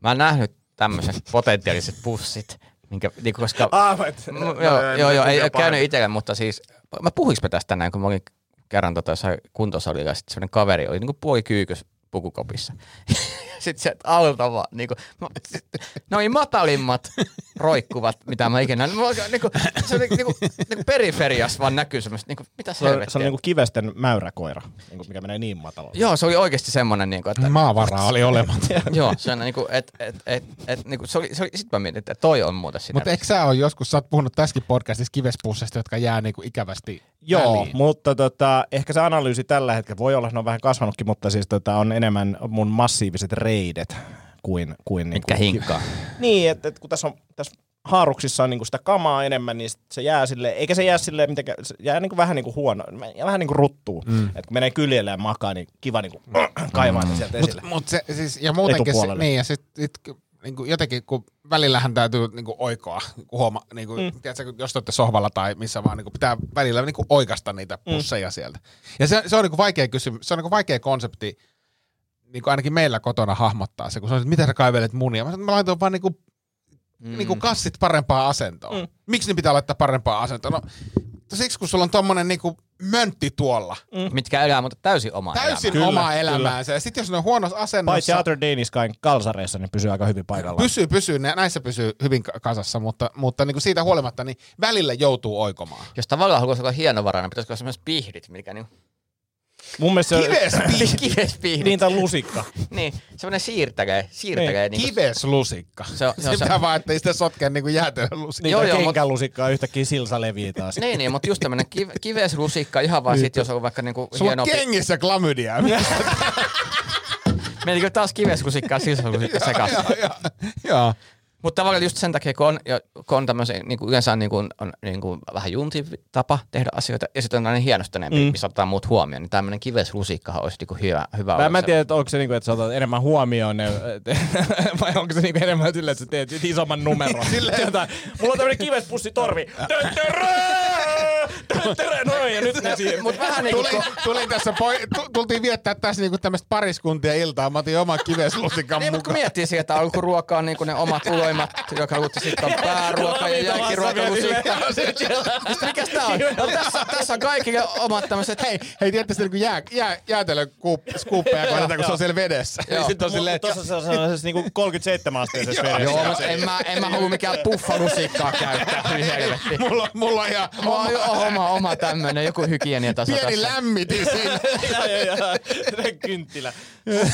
Mä oon nähnyt tämmöiset potentiaaliset pussit, minkä, niinku, koska... Ah, et, M- joo, joo, joo, ei käynyt itselle, mutta siis, mä puhuinko tästä tänään, kun mä olin kerran tota, kuntosalilla, ja sitten semmoinen kaveri oli niinku puolikyykys pukukopissa. sitten sieltä alta vaan, niinku, mä- sit, noin matalimmat roikkuvat, mitä mä ikinä, mä, olin niinku, se oli niinku, niinku periferiassa vaan näkyy semmoista, niinku, mitä se on, helvettiä. se on niinku kivesten mäyräkoira, niinku, mikä menee niin matalalle. Joo, se oli oikeasti semmoinen, niinku, että Maavaraa oli olematta. Joo, se on niinku, et, et, et, et, niinku, se oli, se oli, sit mä mietin, että toi on muuten sitä. Mutta eikö sä ole joskus, sä oot puhunut tässäkin podcastissa kivespusseista, jotka jää niinku ikävästi Joo, väliin. mutta tota, ehkä se analyysi tällä hetkellä voi olla, että ne on vähän kasvanutkin, mutta siis tota, on enemmän mun massiiviset reidet kuin... kuin Mitkä hinkkaa. Niin, että et, kun tässä on tässä haaruksissa on niinku sitä kamaa enemmän, niin se jää sille, eikä se jää silleen mitenkään, se jää niinku vähän niinku huono, ja vähän niinku ruttuu. Mm. Että kun menee kyljelle ja makaa, niin kiva niinku kaivaa mm. sieltä esille. Mut, mut se, siis, ja muutenkin se, niin, ja sit, sit niin kuin jotenkin, kun välillähän täytyy niin kuin oikoa, kun huoma, niin kuin, mm. tiedätkö, jos te olette sohvalla tai missä vaan, niin kuin pitää välillä niin kuin oikasta niitä pusseja mm. sieltä. Ja se, se on niin kuin vaikea kysymys, se on niin kuin vaikea konsepti, niin kuin ainakin meillä kotona hahmottaa se, kun se on, että mitä sä kaivelet munia. Mä, että mä laitoin vaan niin kuin, mm. niin kuin kassit parempaa asentoon. Mm. Miksi ne pitää laittaa parempaa asentoon? No, siksi kun sulla on tommonen niin kuin möntti tuolla. Mm. Mitkä elää, mutta täysin oma Täysin Kyllä, omaa kyllä. elämäänsä. Ja sitten jos ne on huonossa Paitsi asennossa... Outer Daniskin kalsareissa, niin pysyy aika hyvin paikallaan. Pysyy, pysyy, nä- näissä pysyy hyvin ka- kasassa, mutta, mutta niin kuin siitä huolimatta niin välillä joutuu oikomaan. Jos tavallaan haluaisi olla hienovarainen, pitäisikö olla semmoiset pihdit, mikä niin... Mun mielestä se Kivespihdit. Kivespihdit. niin tai lusikka. Niin, semmoinen siirtäkää, siirtäkää. Niin, niin Kiveslusikka. Se on- se se, on se- pitää vaan, ettei sitä sotkea niin kuin jäätelölusikka. Niin Joo, joo, joo, joo, mut- kenkälusikkaa yhtäkkiä silsa levii taas. niin, niin, mutta just tämmöinen kiv, kiveslusikka ihan vaan sit, jos on vaikka niinku Sulla hieno... on kengissä klamydia. Menikö taas kiveslusikkaa sislussikka sekaisin? Joo, joo, joo. Mutta tavallaan just sen takia, kun on, kun on tämmöisiä, niin kuin yleensä on, niin kuin, on niin kuin vähän junti tapa tehdä asioita, ja sitten on tämmöinen hienostuneempi, mm. missä ottaa muut huomioon, niin tämmöinen kiveslusikkahan olisi niin kuin hyvä, hyvä Mä, mä en tiedä, että onko se niinku, että sä otat enemmän huomioon ne, vai onko se niinku enemmän silleen, että sä teet isomman numeron. Silleen, jotain, mulla on tämmönen kivespussi-torvi. Töttörö! Töttörö! Noin, ja nyt ne siihen. Mut vähän niin kuin, Tuli, tuli tässä poi, tu- tultiin viettää tässä niinku tämmöistä pariskuntia iltaa. Mä otin oman kiveslusikan Niin, mutta kun mukaan. miettii sieltä, että alkuruoka on niin kuin ne omat uloimat, joka luutti sitten on pääruoka ja jälkiruokalusikka. Mikäs tää on? No, tässä, tässä on kaikille omat tämmöiset, Hei, hei tiedätkö niinku jää, jää, jäätelöskuuppeja koitetaan, kun se on siellä vedessä. Sitten on silleen, että Tuossa se on sellaisessa niinku 37 asteisessa vedessä. Joo, mutta en mä, en mä halua mikään puffalusikkaa käyttää, helvetti. mulla, mulla on ihan jo oma, oma tämmönen joku hygieniataso Pieni tässä. lämmitin siinä. ja, ja, ja. Kynttilä.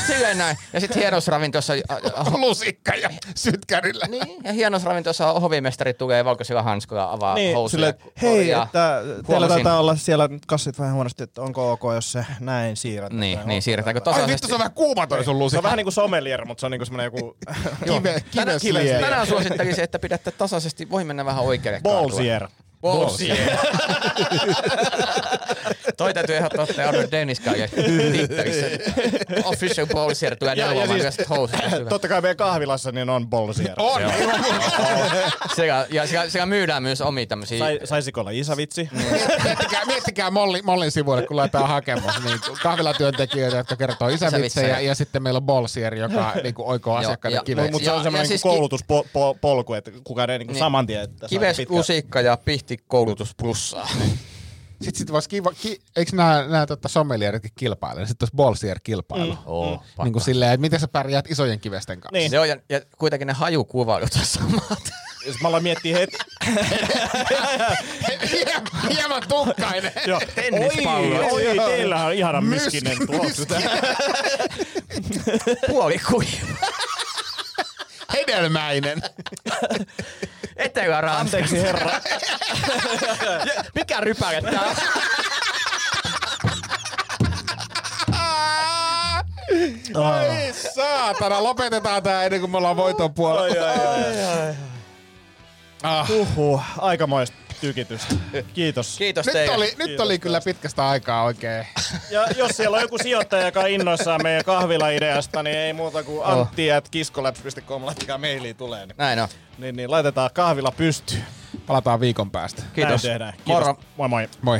Silleen näin. Ja sitten hienosravintossa, äh, ho- Lusikka ja sytkärillä. niin, ja hienosravintossa hovimestari tulee valkoisilla hanskoilla, avaa Niin, housuja. sille, hei, korjaa. että teillä taitaa olla siellä kassit vähän huonosti, että onko ok, jos se näin siirretään. Niin, niin siirretäänkö Ai vittu, se on vähän kuuma toi sun Se on lusikka. vähän niin kuin sommelier, mutta se on niin kuin semmoinen joku Kive, kivesliä. Tänään suosittelisin, että pidätte tasaisesti, voi mennä vähän oikealle Bom, Bom sim. É. Toi täytyy ehdottaa ottaa Arnold Denniskaalle Twitterissä. Official Ballsier tulee Ja, ja neuvomaan siis, siis, housut. totta kai meidän kahvilassa niin on ballsier. On, Sekä, ja siellä, siellä, myydään myös omia tämmöisiä Sai, saisiko olla isävitsi? miettikää, miettikää Molli, Mollin sivuille, kun laitetaan hakemus. Niin kahvilatyöntekijöitä, jotka kertoo isävitsejä, Isävitsejä. ja sitten meillä on Bolsier, joka niin kuin, oikoo asiakkaiden ja- kiveksi. Mutta se Ja- on ja semmoinen siis siis koulutuspolku, että kukaan ei niinku Niin. saman tien. Että saa Kives, pitkä- lusikka ja pihti koulutus plussaa. Sitten sit voisi kiva, ki, eikö nämä, nämä tota, sommelieritkin kilpaile? Sitten olisi Bolsier kilpailu. Mm. Oo, Niin kuin silleen, että miten sä pärjäät isojen kivesten kanssa. Niin. Se on, ja, ja kuitenkin ne hajukuvailut on samat. Jos mä aloin miettiä heti. Hiem- Hieman tukkainen. Joo. Tennispallo. Oi, oi, Joo. teillä on ihana Myski- myskinen tuoksu. Puoli kuiva. Hedelmäinen. Etelä-Ranska. Anteeksi herra. Mikä rypäle tää on? Ai saatana, lopetetaan tää ennen kuin me ollaan voiton puolella. Ah. Huhhuh, aikamoista tykitystä. Kiitos. Kiitos Nyt teille. oli, nyt Kiitos oli kyllä pitkästä aikaa oikein. Ja jos siellä on joku sijoittaja, joka on innoissaan meidän kahvila-ideasta, niin ei muuta kuin antti at kiskoläps.com, laittakaa mailia tulee. Niin, Näin on. niin, niin laitetaan kahvila pystyyn. Palataan viikon päästä. Kiitos. Näin tehdään. Kiitos. Moro. Moi moi. Moi.